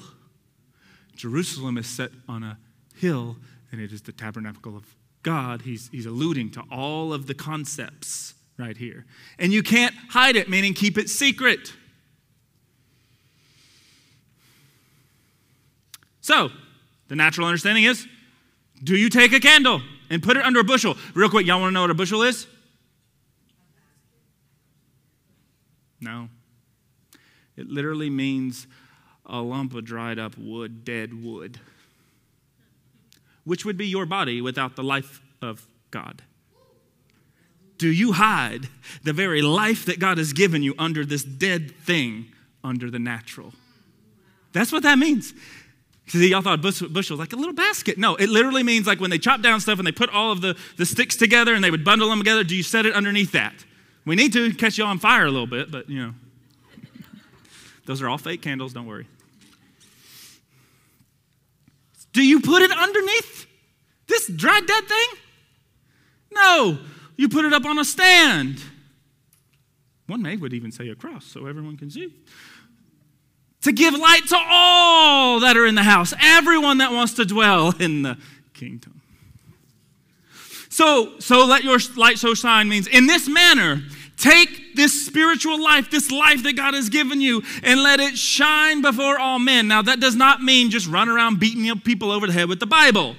Jerusalem is set on a hill, and it is the tabernacle of God. He's, he's alluding to all of the concepts right here. And you can't hide it, meaning keep it secret. So, the natural understanding is do you take a candle and put it under a bushel? Real quick, y'all want to know what a bushel is? No. It literally means a lump of dried up wood, dead wood which would be your body without the life of God? Do you hide the very life that God has given you under this dead thing, under the natural? That's what that means. See, y'all thought bushel, bushel like a little basket. No, it literally means like when they chop down stuff and they put all of the, the sticks together and they would bundle them together, do you set it underneath that? We need to catch you on fire a little bit, but you know. Those are all fake candles, don't worry. Do you put it underneath this dry dead thing? No, you put it up on a stand. One may would even say a cross so everyone can see. To give light to all that are in the house, everyone that wants to dwell in the kingdom. So, so let your light so shine means in this manner, Take this spiritual life, this life that God has given you, and let it shine before all men. Now, that does not mean just run around beating people over the head with the Bible.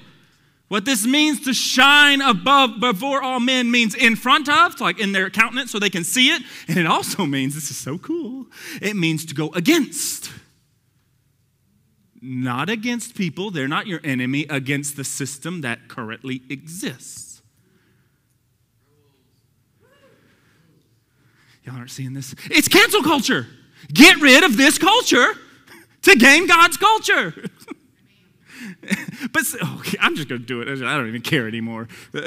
What this means to shine above before all men means in front of, like in their countenance so they can see it. And it also [LAUGHS] means, this is so cool, it means to go against. Not against people, they're not your enemy, against the system that currently exists. Y'all aren't seeing this? It's cancel culture. Get rid of this culture to gain God's culture. [LAUGHS] but okay, I'm just going to do it. I don't even care anymore. [LAUGHS]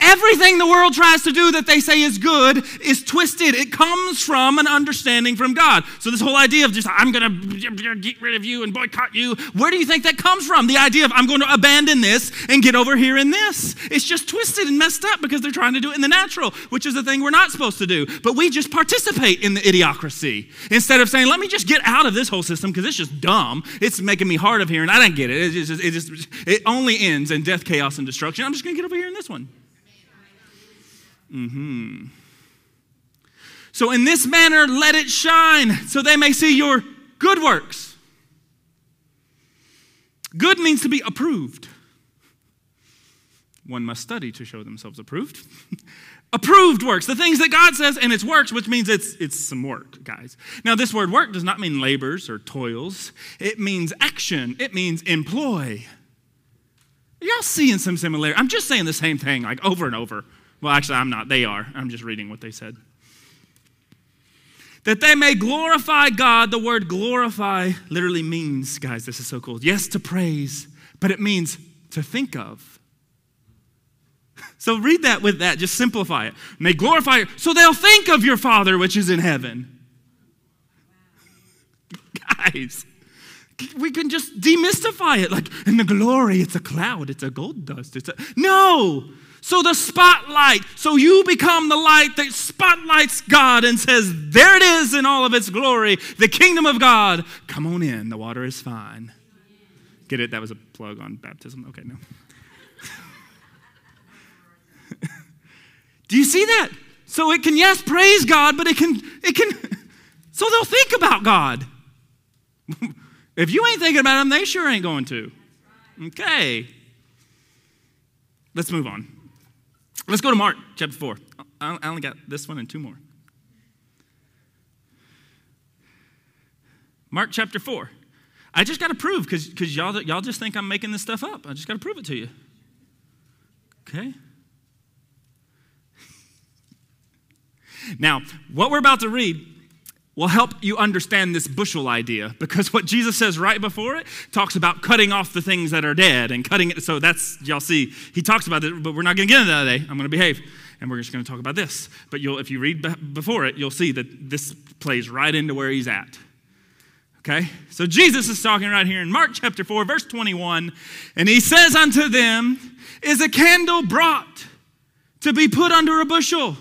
Everything the world tries to do that they say is good is twisted. It comes from an understanding from God. So, this whole idea of just, I'm going to get rid of you and boycott you, where do you think that comes from? The idea of, I'm going to abandon this and get over here in this. It's just twisted and messed up because they're trying to do it in the natural, which is the thing we're not supposed to do. But we just participate in the idiocracy instead of saying, let me just get out of this whole system because it's just dumb. It's making me hard of and I don't get it. It just, it just it only ends in death, chaos, and destruction. I'm just going to get over here in this one. Mm-hmm. So, in this manner, let it shine, so they may see your good works. Good means to be approved. one must study to show themselves approved. [LAUGHS] approved works, the things that God says, and it's works, which means it's, it's some work, guys. Now, this word work does not mean labors or toils, it means action, it means employ. Y'all seeing some similarity? I'm just saying the same thing, like over and over. Well, actually, I'm not. They are. I'm just reading what they said. That they may glorify God. The word glorify literally means, guys, this is so cool. Yes, to praise, but it means to think of. So read that with that, just simplify it. May glorify so they'll think of your Father which is in heaven. [LAUGHS] Guys, we can just demystify it. Like, in the glory, it's a cloud, it's a gold dust. It's a no. So the spotlight, so you become the light that spotlights God and says, There it is in all of its glory, the kingdom of God. Come on in, the water is fine. Get it? That was a plug on baptism. Okay, no. [LAUGHS] Do you see that? So it can, yes, praise God, but it can, it can, so they'll think about God. [LAUGHS] if you ain't thinking about them, they sure ain't going to. Okay. Let's move on. Let's go to Mark chapter 4. I only got this one and two more. Mark chapter 4. I just got to prove because y'all, y'all just think I'm making this stuff up. I just got to prove it to you. Okay? [LAUGHS] Now, what we're about to read will help you understand this bushel idea because what Jesus says right before it talks about cutting off the things that are dead and cutting it. So that's, y'all see, he talks about it, but we're not going to get into that today. I'm going to behave and we're just going to talk about this. But you'll, if you read before it, you'll see that this plays right into where he's at. Okay? So Jesus is talking right here in Mark chapter 4, verse 21, and he says unto them, Is a candle brought to be put under a bushel?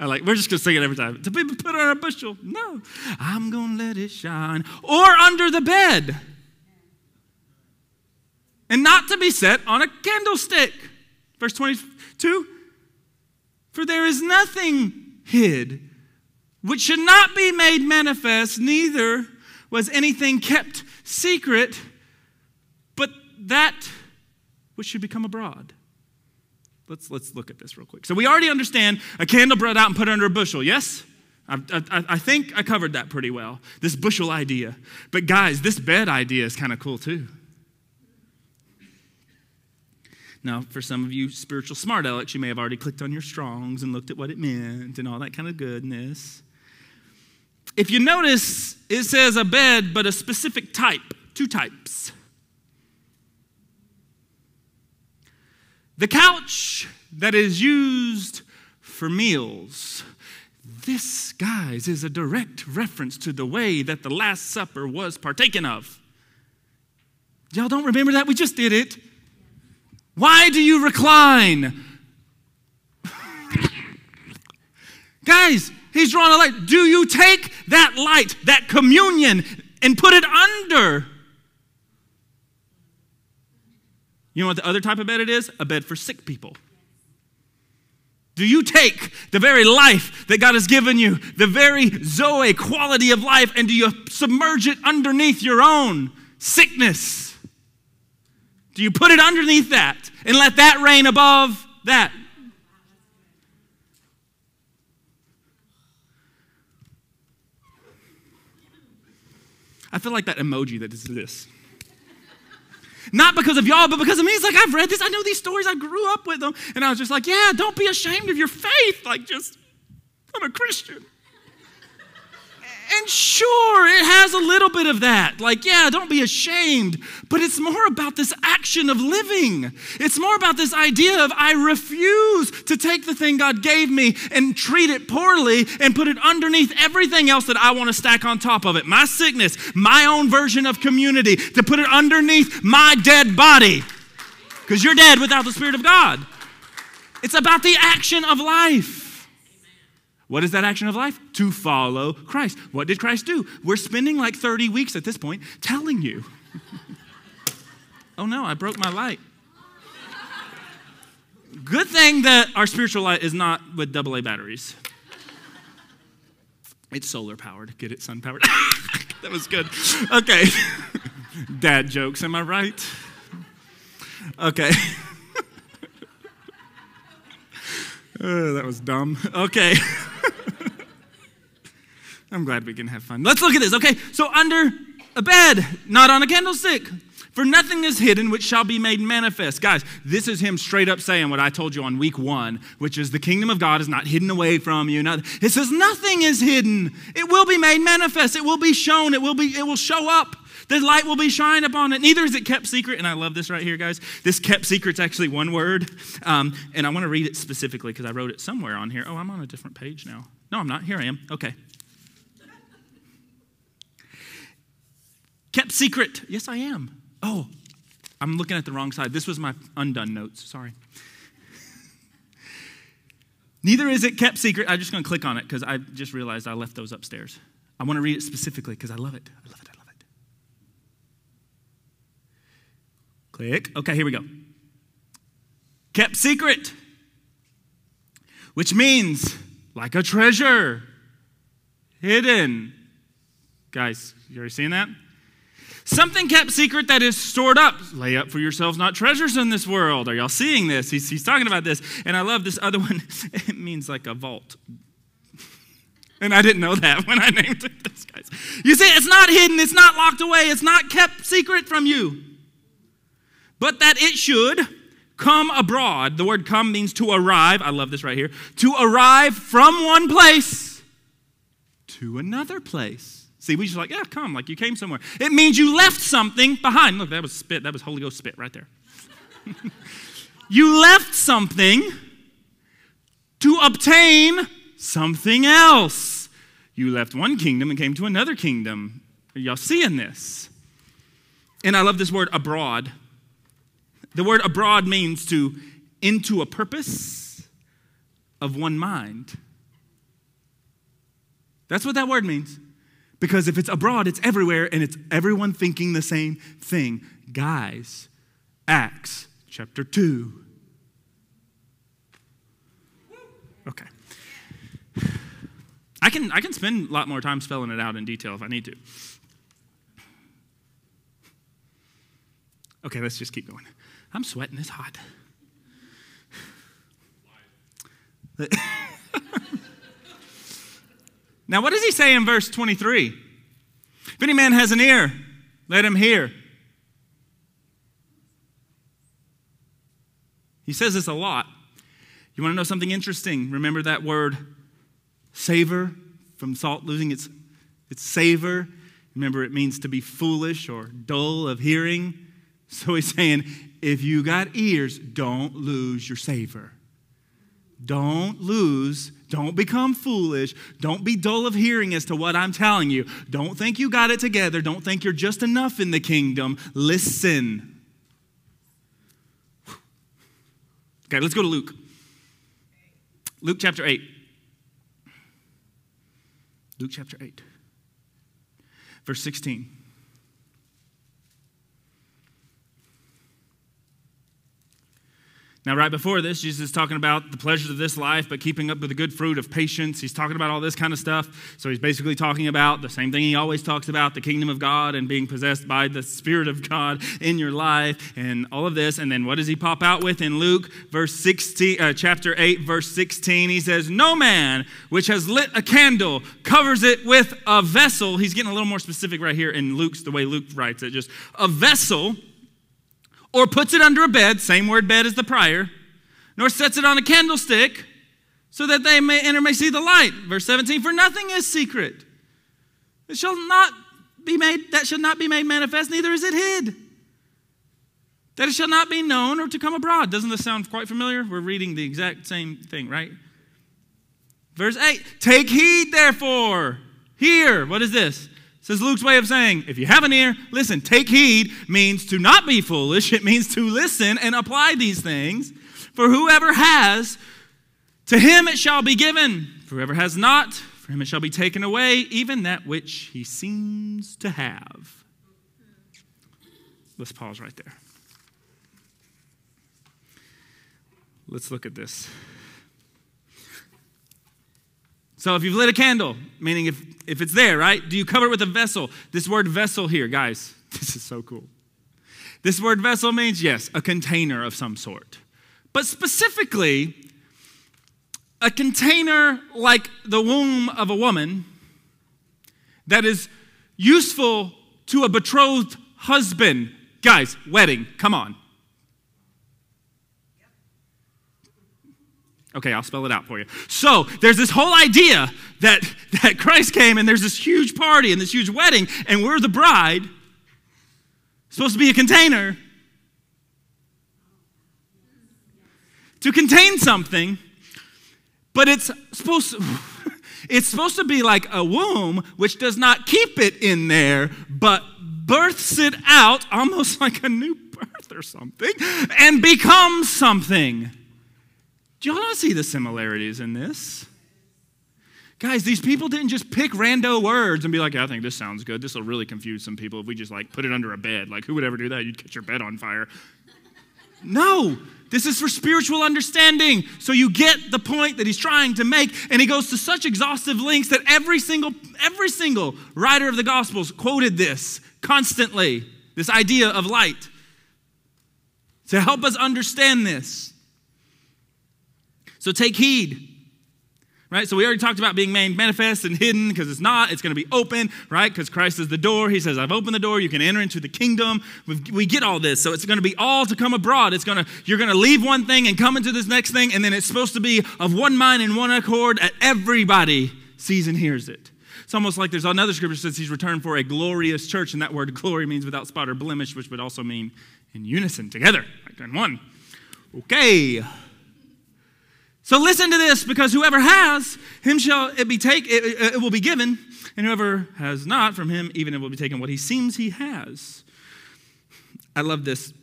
I like, we're just going to sing it every time. To be put on a bushel. No. I'm going to let it shine. Or under the bed. And not to be set on a candlestick. Verse 22 For there is nothing hid which should not be made manifest, neither was anything kept secret, but that which should become abroad. Let's, let's look at this real quick. So we already understand a candle brought out and put under a bushel, yes? I, I, I think I covered that pretty well, this bushel idea. But guys, this bed idea is kind of cool too. Now, for some of you spiritual smart alecks, you may have already clicked on your Strongs and looked at what it meant and all that kind of goodness. If you notice, it says a bed, but a specific type, two types. The couch that is used for meals. This, guys, is a direct reference to the way that the Last Supper was partaken of. Y'all don't remember that? We just did it. Why do you recline? [LAUGHS] Guys, he's drawing a light. Do you take that light, that communion, and put it under You know what the other type of bed it is? A bed for sick people. Do you take the very life that God has given you, the very Zoe quality of life, and do you submerge it underneath your own sickness? Do you put it underneath that and let that reign above that? I feel like that emoji that is this. Not because of y'all, but because of me. It's like, I've read this. I know these stories. I grew up with them. And I was just like, yeah, don't be ashamed of your faith. Like, just, I'm a Christian. And sure, it has a little bit of that. Like, yeah, don't be ashamed. But it's more about this action of living. It's more about this idea of I refuse to take the thing God gave me and treat it poorly and put it underneath everything else that I want to stack on top of it. My sickness, my own version of community, to put it underneath my dead body. Because you're dead without the Spirit of God. It's about the action of life. What is that action of life? To follow Christ. What did Christ do? We're spending like 30 weeks at this point telling you. [LAUGHS] oh no, I broke my light. Good thing that our spiritual light is not with AA batteries. It's solar powered. Get it, sun powered. [LAUGHS] that was good. Okay. [LAUGHS] Dad jokes, am I right? Okay. Oh, that was dumb. [LAUGHS] Okay. [LAUGHS] I'm glad we can have fun. Let's look at this. Okay, so under a bed, not on a candlestick. For nothing is hidden which shall be made manifest. Guys, this is him straight up saying what I told you on week one, which is the kingdom of God is not hidden away from you. It says nothing is hidden. It will be made manifest. It will be shown. It will be, it will show up. The light will be shined upon it. Neither is it kept secret. And I love this right here, guys. This kept secret's actually one word. Um, and I want to read it specifically because I wrote it somewhere on here. Oh, I'm on a different page now. No, I'm not. Here I am. Okay. Kept secret. Yes, I am. Oh, I'm looking at the wrong side. This was my undone notes. Sorry. [LAUGHS] Neither is it kept secret. I'm just going to click on it because I just realized I left those upstairs. I want to read it specifically because I love it. I love it. I love it. Click. Okay, here we go. Kept secret, which means like a treasure, hidden. Guys, you already seen that? Something kept secret that is stored up. Lay up for yourselves not treasures in this world. Are y'all seeing this? He's, he's talking about this. And I love this other one. [LAUGHS] It means like a vault. [LAUGHS] And I didn't know that when I named it this, guys. You see, it's not hidden, it's not locked away, it's not kept secret from you. But that it should come abroad. The word come means to arrive. I love this right here. To arrive from one place to another place. See, we just like, yeah, come, like you came somewhere. It means you left something behind. Look, that was spit. That was Holy Ghost spit right there. [LAUGHS] you left something to obtain something else. You left one kingdom and came to another kingdom. Are y'all seeing this? And I love this word abroad. The word abroad means to into a purpose of one mind. That's what that word means. Because if it's abroad, it's everywhere and it's everyone thinking the same thing. Guys, Acts chapter 2. Okay. I can, I can spend a lot more time spelling it out in detail if I need to. Okay, let's just keep going. I'm sweating, it's hot. [LAUGHS] Now, what does he say in verse 23? If any man has an ear, let him hear. He says this a lot. You want to know something interesting? Remember that word savor from salt losing its, its savor? Remember, it means to be foolish or dull of hearing. So he's saying, if you got ears, don't lose your savor. Don't lose, don't become foolish, don't be dull of hearing as to what I'm telling you. Don't think you got it together, don't think you're just enough in the kingdom. Listen. Okay, let's go to Luke. Luke chapter 8. Luke chapter 8, verse 16. Now, right before this, Jesus is talking about the pleasures of this life, but keeping up with the good fruit of patience. He's talking about all this kind of stuff. So he's basically talking about the same thing he always talks about the kingdom of God and being possessed by the Spirit of God in your life and all of this. And then what does he pop out with in Luke, verse 16, uh, chapter 8, verse 16? He says, No man which has lit a candle covers it with a vessel. He's getting a little more specific right here in Luke's, the way Luke writes it, just a vessel or puts it under a bed, same word bed as the prior, nor sets it on a candlestick, so that they may enter may see the light. Verse 17, for nothing is secret. It shall not be made, that shall not be made manifest, neither is it hid. That it shall not be known or to come abroad. Doesn't this sound quite familiar? We're reading the exact same thing, right? Verse 8, take heed therefore. Hear, what is this? Says Luke's way of saying, if you have an ear, listen. Take heed means to not be foolish. It means to listen and apply these things. For whoever has, to him it shall be given. For whoever has not, for him it shall be taken away, even that which he seems to have. Let's pause right there. Let's look at this. So if you've lit a candle, meaning if, if it's there, right? Do you cover it with a vessel? This word vessel here, guys, [LAUGHS] this is so cool. This word vessel means, yes, a container of some sort. But specifically, a container like the womb of a woman that is useful to a betrothed husband. Guys, wedding, come on. Okay, I'll spell it out for you. So there's this whole idea that, [LAUGHS] that Christ came and there's this huge party and this huge wedding, and we're the bride. supposed to be a container to contain something, but it's supposed to, [LAUGHS] it's supposed to be like a womb which does not keep it in there, but births it out almost [LAUGHS] like a new birth or something and becomes something. Do y'all not see the similarities in this? Guys, these people didn't just pick rando words and be like, yeah, I think this sounds good. This will really confuse some people if we just like put it under a bed. Like, who would ever do that? You'd catch your bed on fire. No, this is for spiritual understanding. So you get the point that he's trying to make, and he goes to such exhaustive lengths that every single, every single writer of the Gospels quoted this constantly, this idea of light. To help us understand this. So take heed. Right? So we already talked about being made manifest and hidden because it's not. It's going to be open, right? Because Christ is the door. He says, I've opened the door. You can enter into the kingdom. we we get all this. So it's going to be all to come abroad. It's going to, you're going to leave one thing and come into this next thing. And then it's supposed to be of one mind and one accord. Everybody sees and hears it. It's almost like there's another scripture that says he's returned for a glorious church. And that word glory means without spot or blemish, which would also mean in unison, together, like in one. Okay. So listen to this, because whoever has, him shall it be take, it, it will be given, and whoever has not, from him even it will be taken what he seems he has. I love this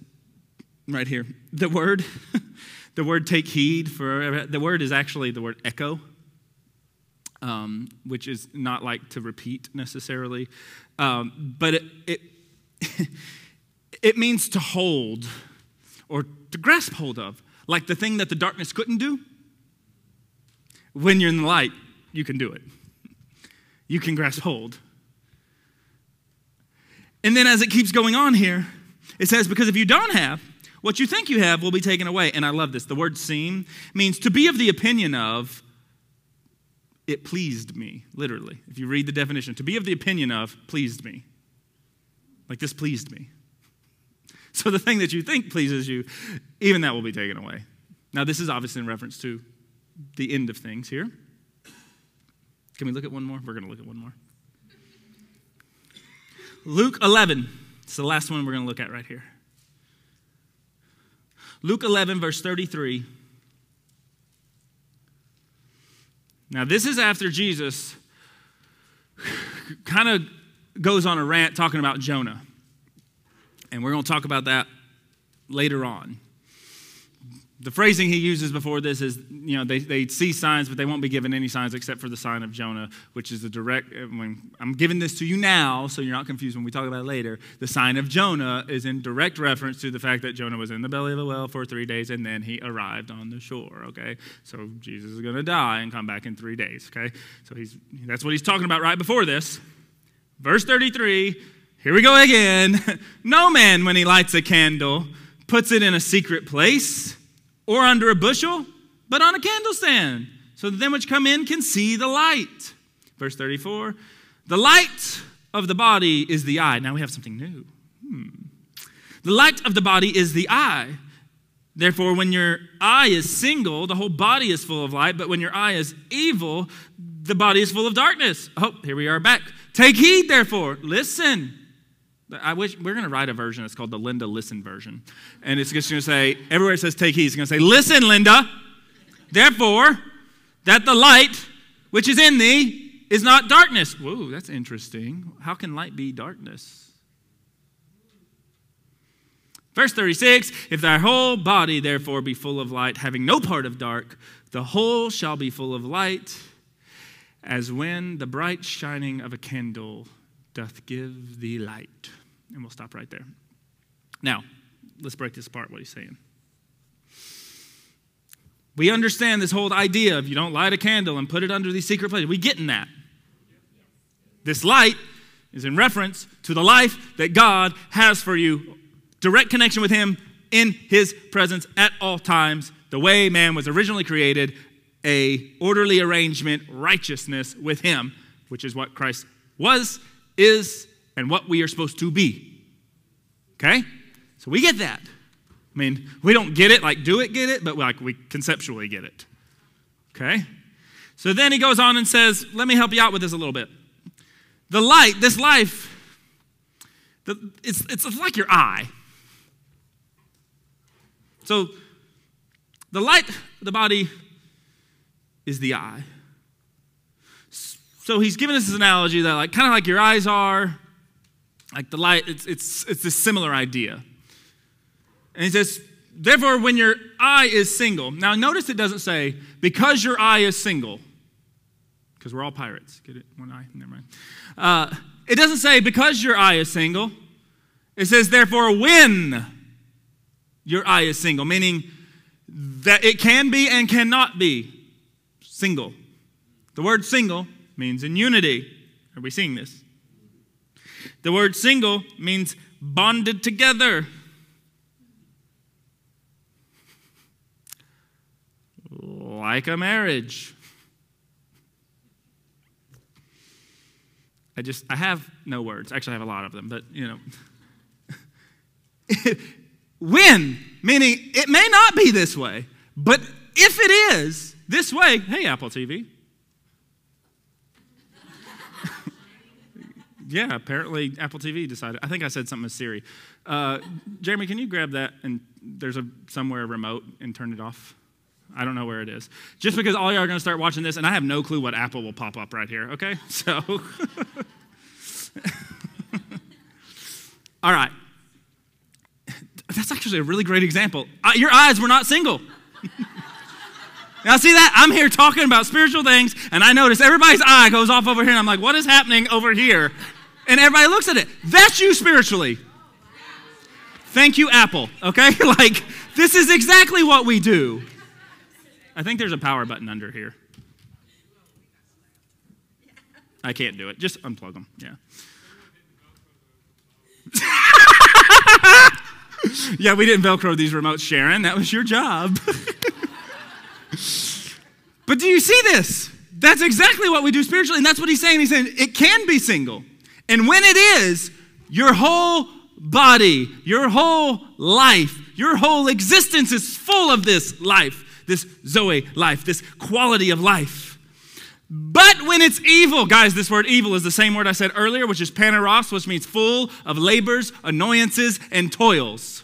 right here. The word, [LAUGHS] the word take heed for the word is actually the word echo. Um, which is not like to repeat necessarily, um, but it, it, [LAUGHS] it means to hold or to grasp hold of, like the thing that the darkness couldn't do when you're in the light, you can do it. You can grasp hold. And then as it keeps going on here, it says, Because if you don't have, what you think you have will be taken away. And I love this. The word seem means to be of the opinion of, it pleased me, literally. If you read the definition, to be of the opinion of pleased me. Like this pleased me. [LAUGHS] So the thing that you think pleases you, even that will be taken away. Now, this is obviously in reference to the end of things here. Can we look at one more? We're going to look at one more. Luke 11. It's the last one we're going to look at right here. Luke 11, verse 33. Now, this is after Jesus kind of goes on a rant talking about Jonah. And we're going to talk about that later on the phrasing he uses before this is, you know, they, they see signs, but they won't be given any signs except for the sign of Jonah, which is the direct, when I'm giving this to you now, so you're not confused when we talk about it later. The sign of Jonah is in direct reference to the fact that Jonah was in the belly of a well for three days and then he arrived on the shore, okay? So Jesus is going to die and come back in three days, okay? So he's, that's what he's talking about right before this. Verse 33, here we go again. [LAUGHS] no man, when he lights a candle, puts it in a secret place or under a bushel, but on a candlestand, so that them which come in can see the light. Verse 34 The light of the body is the eye. Now we have something new. Hmm. The light of the body is the eye. Therefore, when your eye is single, the whole body is full of light, but when your eye is evil, the body is full of darkness. Oh, here we are back. Take heed, therefore. Listen. I wish we're going to write a version. It's called the Linda Listen version, and it's just going to say everywhere it says take heed. It's going to say, "Listen, Linda. Therefore, that the light which is in thee is not darkness." Whoa, that's interesting. How can light be darkness? Verse 36 If thy whole body therefore be full of light, having no part of dark, the whole shall be full of light, as when the bright shining of a candle doth give thee light. And we'll stop right there. Now, let's break this apart, what he's saying. We understand this whole idea of you don't light a candle and put it under these secret places. We get in that. This light is in reference to the life that God has for you direct connection with Him in His presence at all times, the way man was originally created, a orderly arrangement, righteousness with Him, which is what Christ was, is, and what we are supposed to be. Okay? So we get that. I mean, we don't get it like do it get it, but like we conceptually get it. Okay? So then he goes on and says, let me help you out with this a little bit. The light, this life, the, it's, it's like your eye. So the light the body is the eye. So he's given us this analogy that like kind of like your eyes are, like the light, it's it's it's a similar idea. And he says, therefore, when your eye is single, now notice it doesn't say, because your eye is single, because we're all pirates. Get it? One eye? Never mind. Uh, it doesn't say, because your eye is single. It says, therefore, when your eye is single, meaning that it can be and cannot be single. The word single means in unity. Are we seeing this? The word single means bonded together. like a marriage. I just, I have no words. Actually, I have a lot of them, but you know. [LAUGHS] when, meaning it may not be this way, but if it is this way, hey, Apple TV. Yeah, apparently Apple TV decided. I think I said something with Siri. Uh, Jeremy, can you grab that and there's a somewhere remote and turn it off? I don't know where it is. Just because all y'all are going to start watching this, and I have no clue what Apple will pop up right here, okay? [LAUGHS] So, [LAUGHS] all right. That's actually a really great example. Your eyes were not single. [LAUGHS] now, see that? I'm here talking about spiritual things, and I notice everybody's eye goes off over here, and I'm like, what is happening over here? And everybody looks at it. That's you spiritually. Thank you, Apple, okay? [LAUGHS] like, this is exactly what we do. I think there's a power button under here. I can't do it. Just unplug them. Yeah. [LAUGHS] yeah, we didn't Velcro these remotes, Sharon. That was your job. [LAUGHS] but do you see this? That's exactly what we do spiritually. And that's what he's saying. He's saying it can be single. And when it is, your whole body, your whole life, your whole existence is full of this life this Zoe life, this quality of life. But when it's evil, guys, this word evil is the same word I said earlier, which is poneros, which means full of labors, annoyances, and toils.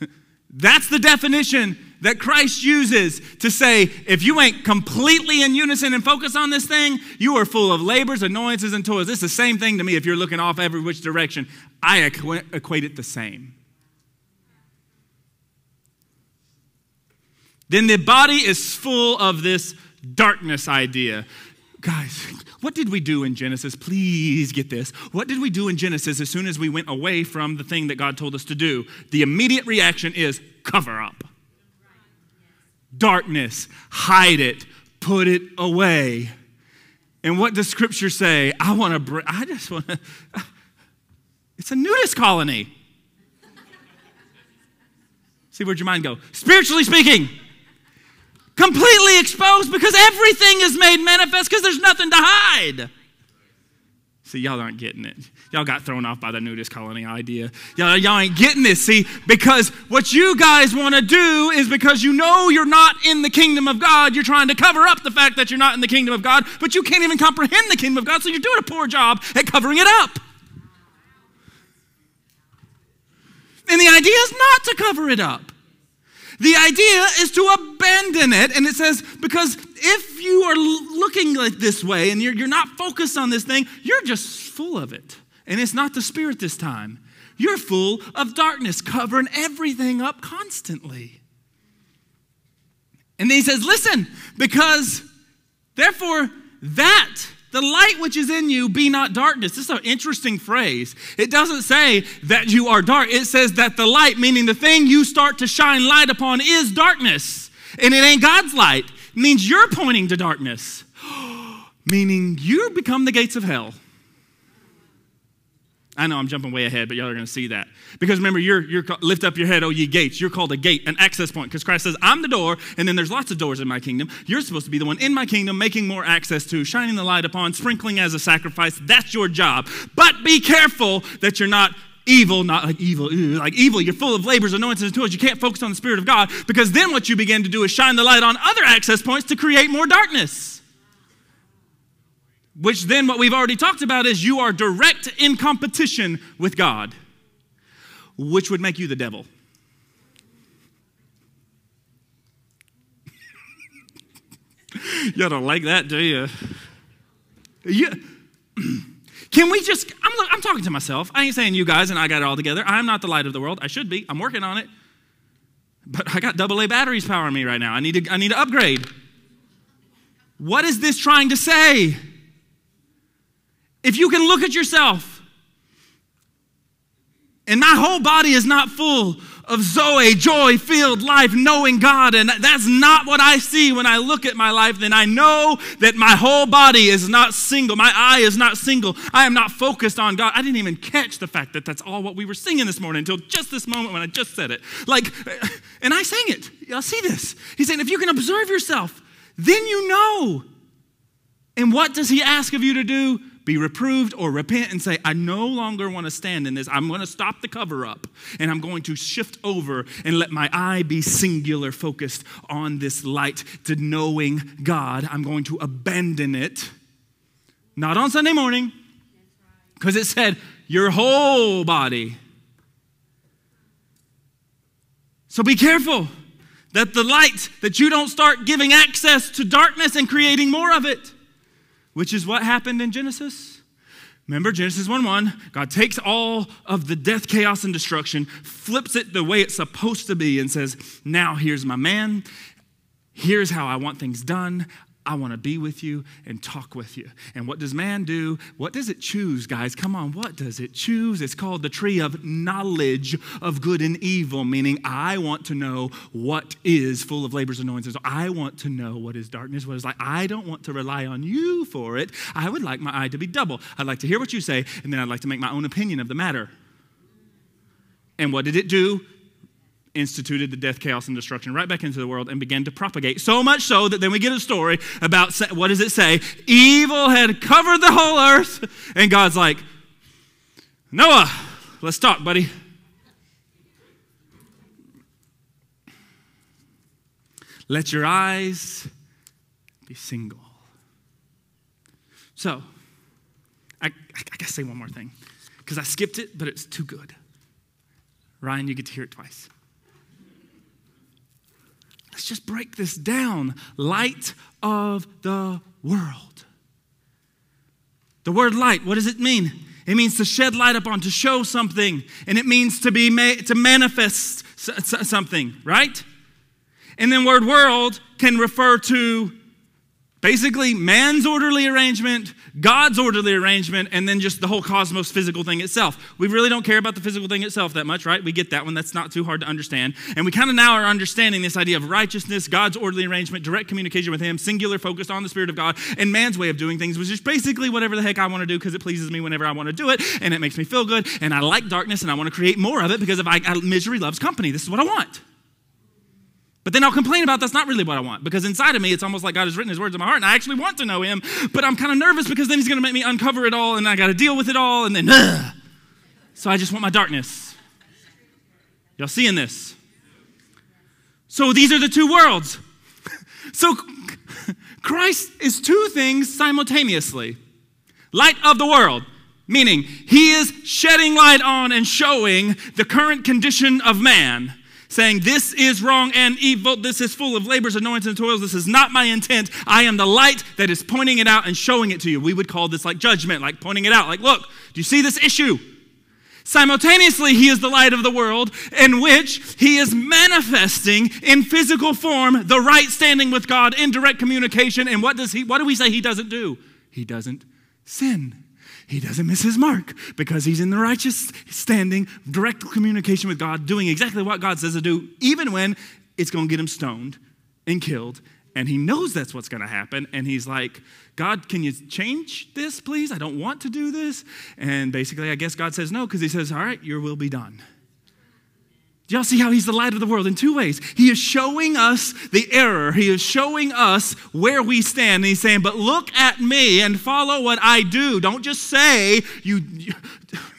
[LAUGHS] That's the definition that Christ uses to say if you ain't completely in unison and focus on this thing, you are full of labors, annoyances, and toils. It's the same thing to me if you're looking off every which direction. I equate it the same. then the body is full of this darkness idea. Guys, what did we do in Genesis? Please get this. What did we do in Genesis as soon as we went away from the thing that God told us to do? The immediate reaction is cover up. Darkness, hide it, put it away. And what does scripture say? I want to, br- I just want to, [LAUGHS] it's a nudist colony. See, where'd your mind go? Spiritually speaking, completely exposed because everything is made manifest because there's nothing to hide. See, y'all aren't getting it. Y'all got thrown off by the nudist colony idea. Y'all, y'all ain't getting this, see, because what you guys want to do is because you know you're not in the kingdom of God, you're trying to cover up the fact that you're not in the kingdom of God, but you can't even comprehend the kingdom of God, so you're doing a poor job at covering it up. And the idea is not to cover it up. The idea is to abandon it. And it says, because if you are looking like this way and you're, you're not focused on this thing, you're just full of it. And it's not the Spirit this time. You're full of darkness, covering everything up constantly. And then he says, listen, because therefore that the light which is in you be not darkness. This is an interesting phrase. It doesn't say that you are dark, it says that the light, meaning the thing you start to shine light upon, is darkness. And it ain't God's light. It means you're pointing to darkness, [GASPS] meaning you become the gates of hell. I know I'm jumping way ahead, but y'all are going to see that. Because remember, you're, you're lift up your head, oh ye gates. You're called a gate, an access point, because Christ says, I'm the door, and then there's lots of doors in my kingdom. You're supposed to be the one in my kingdom, making more access to, shining the light upon, sprinkling as a sacrifice. That's your job. But be careful that you're not evil, not like evil, like evil. You're full of labors, anointings, and tools. You can't focus on the Spirit of God, because then what you begin to do is shine the light on other access points to create more darkness. Which then, what we've already talked about is you are direct in competition with God, which would make you the devil. [LAUGHS] you don't like that, do you? Yeah. [CLEARS THROAT] Can we just, I'm, I'm talking to myself. I ain't saying you guys and I got it all together. I'm not the light of the world. I should be. I'm working on it. But I got double A batteries powering me right now. I need to, I need to upgrade. What is this trying to say? If you can look at yourself, and my whole body is not full of Zoe, joy filled life, knowing God, and that's not what I see when I look at my life, then I know that my whole body is not single. My eye is not single. I am not focused on God. I didn't even catch the fact that that's all what we were singing this morning until just this moment when I just said it. Like, [LAUGHS] and I sang it. Y'all see this? He's saying, if you can observe yourself, then you know. And what does he ask of you to do? Be reproved or repent and say, I no longer want to stand in this. I'm going to stop the cover up and I'm going to shift over and let my eye be singular focused on this light to knowing God. I'm going to abandon it. Not on Sunday morning, because it said your whole body. So be careful that the light, that you don't start giving access to darkness and creating more of it which is what happened in Genesis. Remember Genesis 1 1, God takes all of the death, chaos, and destruction, flips it the way it's supposed to be, and says, Now here's my man. Here's how I want things done. I want to be with you and talk with you. And what does man do? What does it choose, guys? Come on, what does it choose? It's called the tree of knowledge of good and evil, meaning I want to know what is full of labors annoyances. I want to know what is darkness, what is light. I don't want to rely on you for it. I would like my eye to be double. I'd like to hear what you say, and then I'd like to make my own opinion of the matter. And what did it do? Instituted the death, chaos, and destruction right back into the world and began to propagate. So much so that then we get a story about what does it say? Evil had covered the whole earth, and God's like, Noah, let's talk, buddy. Let your eyes be single. So, I, I, gotta say one more thing because I skipped it, but it's too good. Ryan, you get to hear it twice. Let's just break this down. Light of the world. The word light, what does it mean? It means to shed light upon, to show something, and it means to be ma- to manifest something, right? And then word world can refer to Basically, man's orderly arrangement, God's orderly arrangement, and then just the whole cosmos physical thing itself. We really don't care about the physical thing itself that much, right? We get that one. That's not too hard to understand. And we kind of now are understanding this idea of righteousness, God's orderly arrangement, direct communication with Him, singular focus on the Spirit of God, and man's way of doing things, which is basically whatever the heck I want to do because it pleases me whenever I want to do it, and it makes me feel good, and I like darkness, and I want to create more of it because if I, misery loves company, this is what I want. But then I'll complain about that's not really what I want because inside of me, it's almost like God has written his words in my heart and I actually want to know him, but I'm kind of nervous because then he's going to make me uncover it all and I got to deal with it all and then, ugh. so I just want my darkness. Y'all seeing this? So these are the two worlds. [LAUGHS] so Christ is two things simultaneously light of the world, meaning he is shedding light on and showing the current condition of man saying, This is wrong and evil. This is full of labors, annoyances, and toils. This is not my intent. I am the light that is pointing it out and showing it to you. We would call this like judgment, like pointing it out. Like, look, do you see this issue? Simultaneously, he is the light of the world, in which he is manifesting in physical form the right standing with God in direct communication. And what does he what do we say he doesn't do? He doesn't sin he doesn't miss his mark because he's in the righteous standing, direct communication with God, doing exactly what God says to do, even when it's going to get him stoned and killed And he knows that's what's going to happen. And he's like, God, can you change this, please? I don't want to do this. And basically, I guess God says no because he says, All right, your will be done. Do y'all see how he's the light of the world in two ways? He is showing us the error. He is showing us where we stand. And he's saying, but look at me and follow what I do. Don't just say, you, you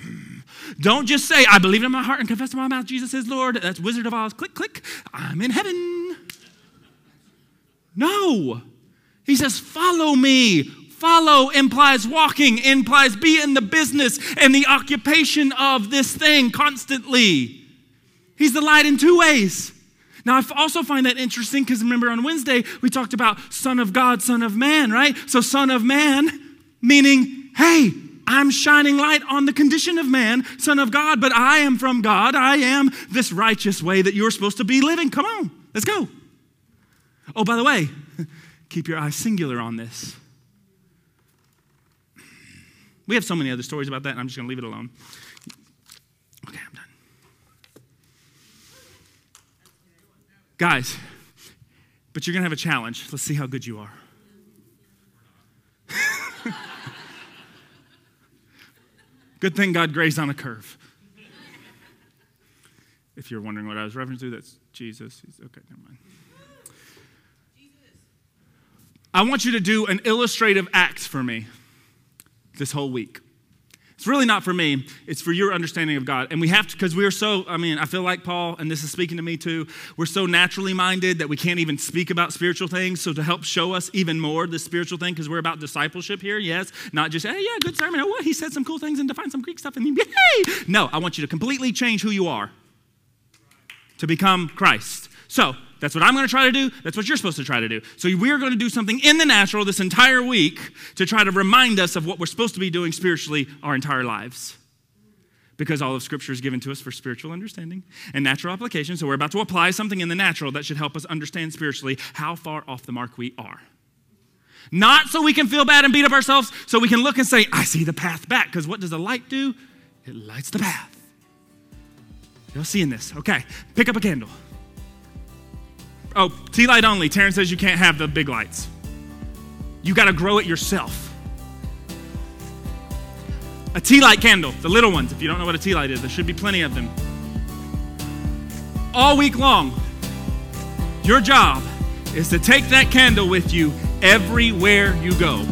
[LAUGHS] don't just say, I believe in my heart and confess in my mouth Jesus is Lord. That's Wizard of Oz. Click, click. I'm in heaven. No. He says, follow me. Follow implies walking, implies be in the business and the occupation of this thing constantly. He's the light in two ways. Now, I also find that interesting because remember on Wednesday we talked about Son of God, Son of Man, right? So, Son of Man, meaning, hey, I'm shining light on the condition of man, Son of God, but I am from God. I am this righteous way that you're supposed to be living. Come on, let's go. Oh, by the way, [LAUGHS] keep your eyes singular on this. We have so many other stories about that, and I'm just going to leave it alone. Okay, I'm done. Guys, but you're going to have a challenge. Let's see how good you are. [LAUGHS] good thing God grazed on a curve. If you're wondering what I was referring to, that's Jesus. He's, okay, never mind. I want you to do an illustrative act for me this whole week. It's really not for me, it's for your understanding of God. And we have to, because we are so, I mean, I feel like Paul, and this is speaking to me too, we're so naturally minded that we can't even speak about spiritual things. So to help show us even more the spiritual thing, because we're about discipleship here, yes, not just, hey, yeah, good sermon. Oh, what? He said some cool things and defined some Greek stuff, and yay! No, I want you to completely change who you are to become Christ. So, that's what I'm going to try to do. That's what you're supposed to try to do. So we're going to do something in the natural this entire week to try to remind us of what we're supposed to be doing spiritually our entire lives. Because all of Scripture is given to us for spiritual understanding and natural application. So we're about to apply something in the natural that should help us understand spiritually how far off the mark we are. Not so we can feel bad and beat up ourselves, so we can look and say, I see the path back. Because what does the light do? It lights the path. Y'all seeing this? Okay, pick up a candle. Oh, tea light only. Terrence says you can't have the big lights. You got to grow it yourself. A tea light candle, the little ones. If you don't know what a tea light is, there should be plenty of them. All week long, your job is to take that candle with you everywhere you go.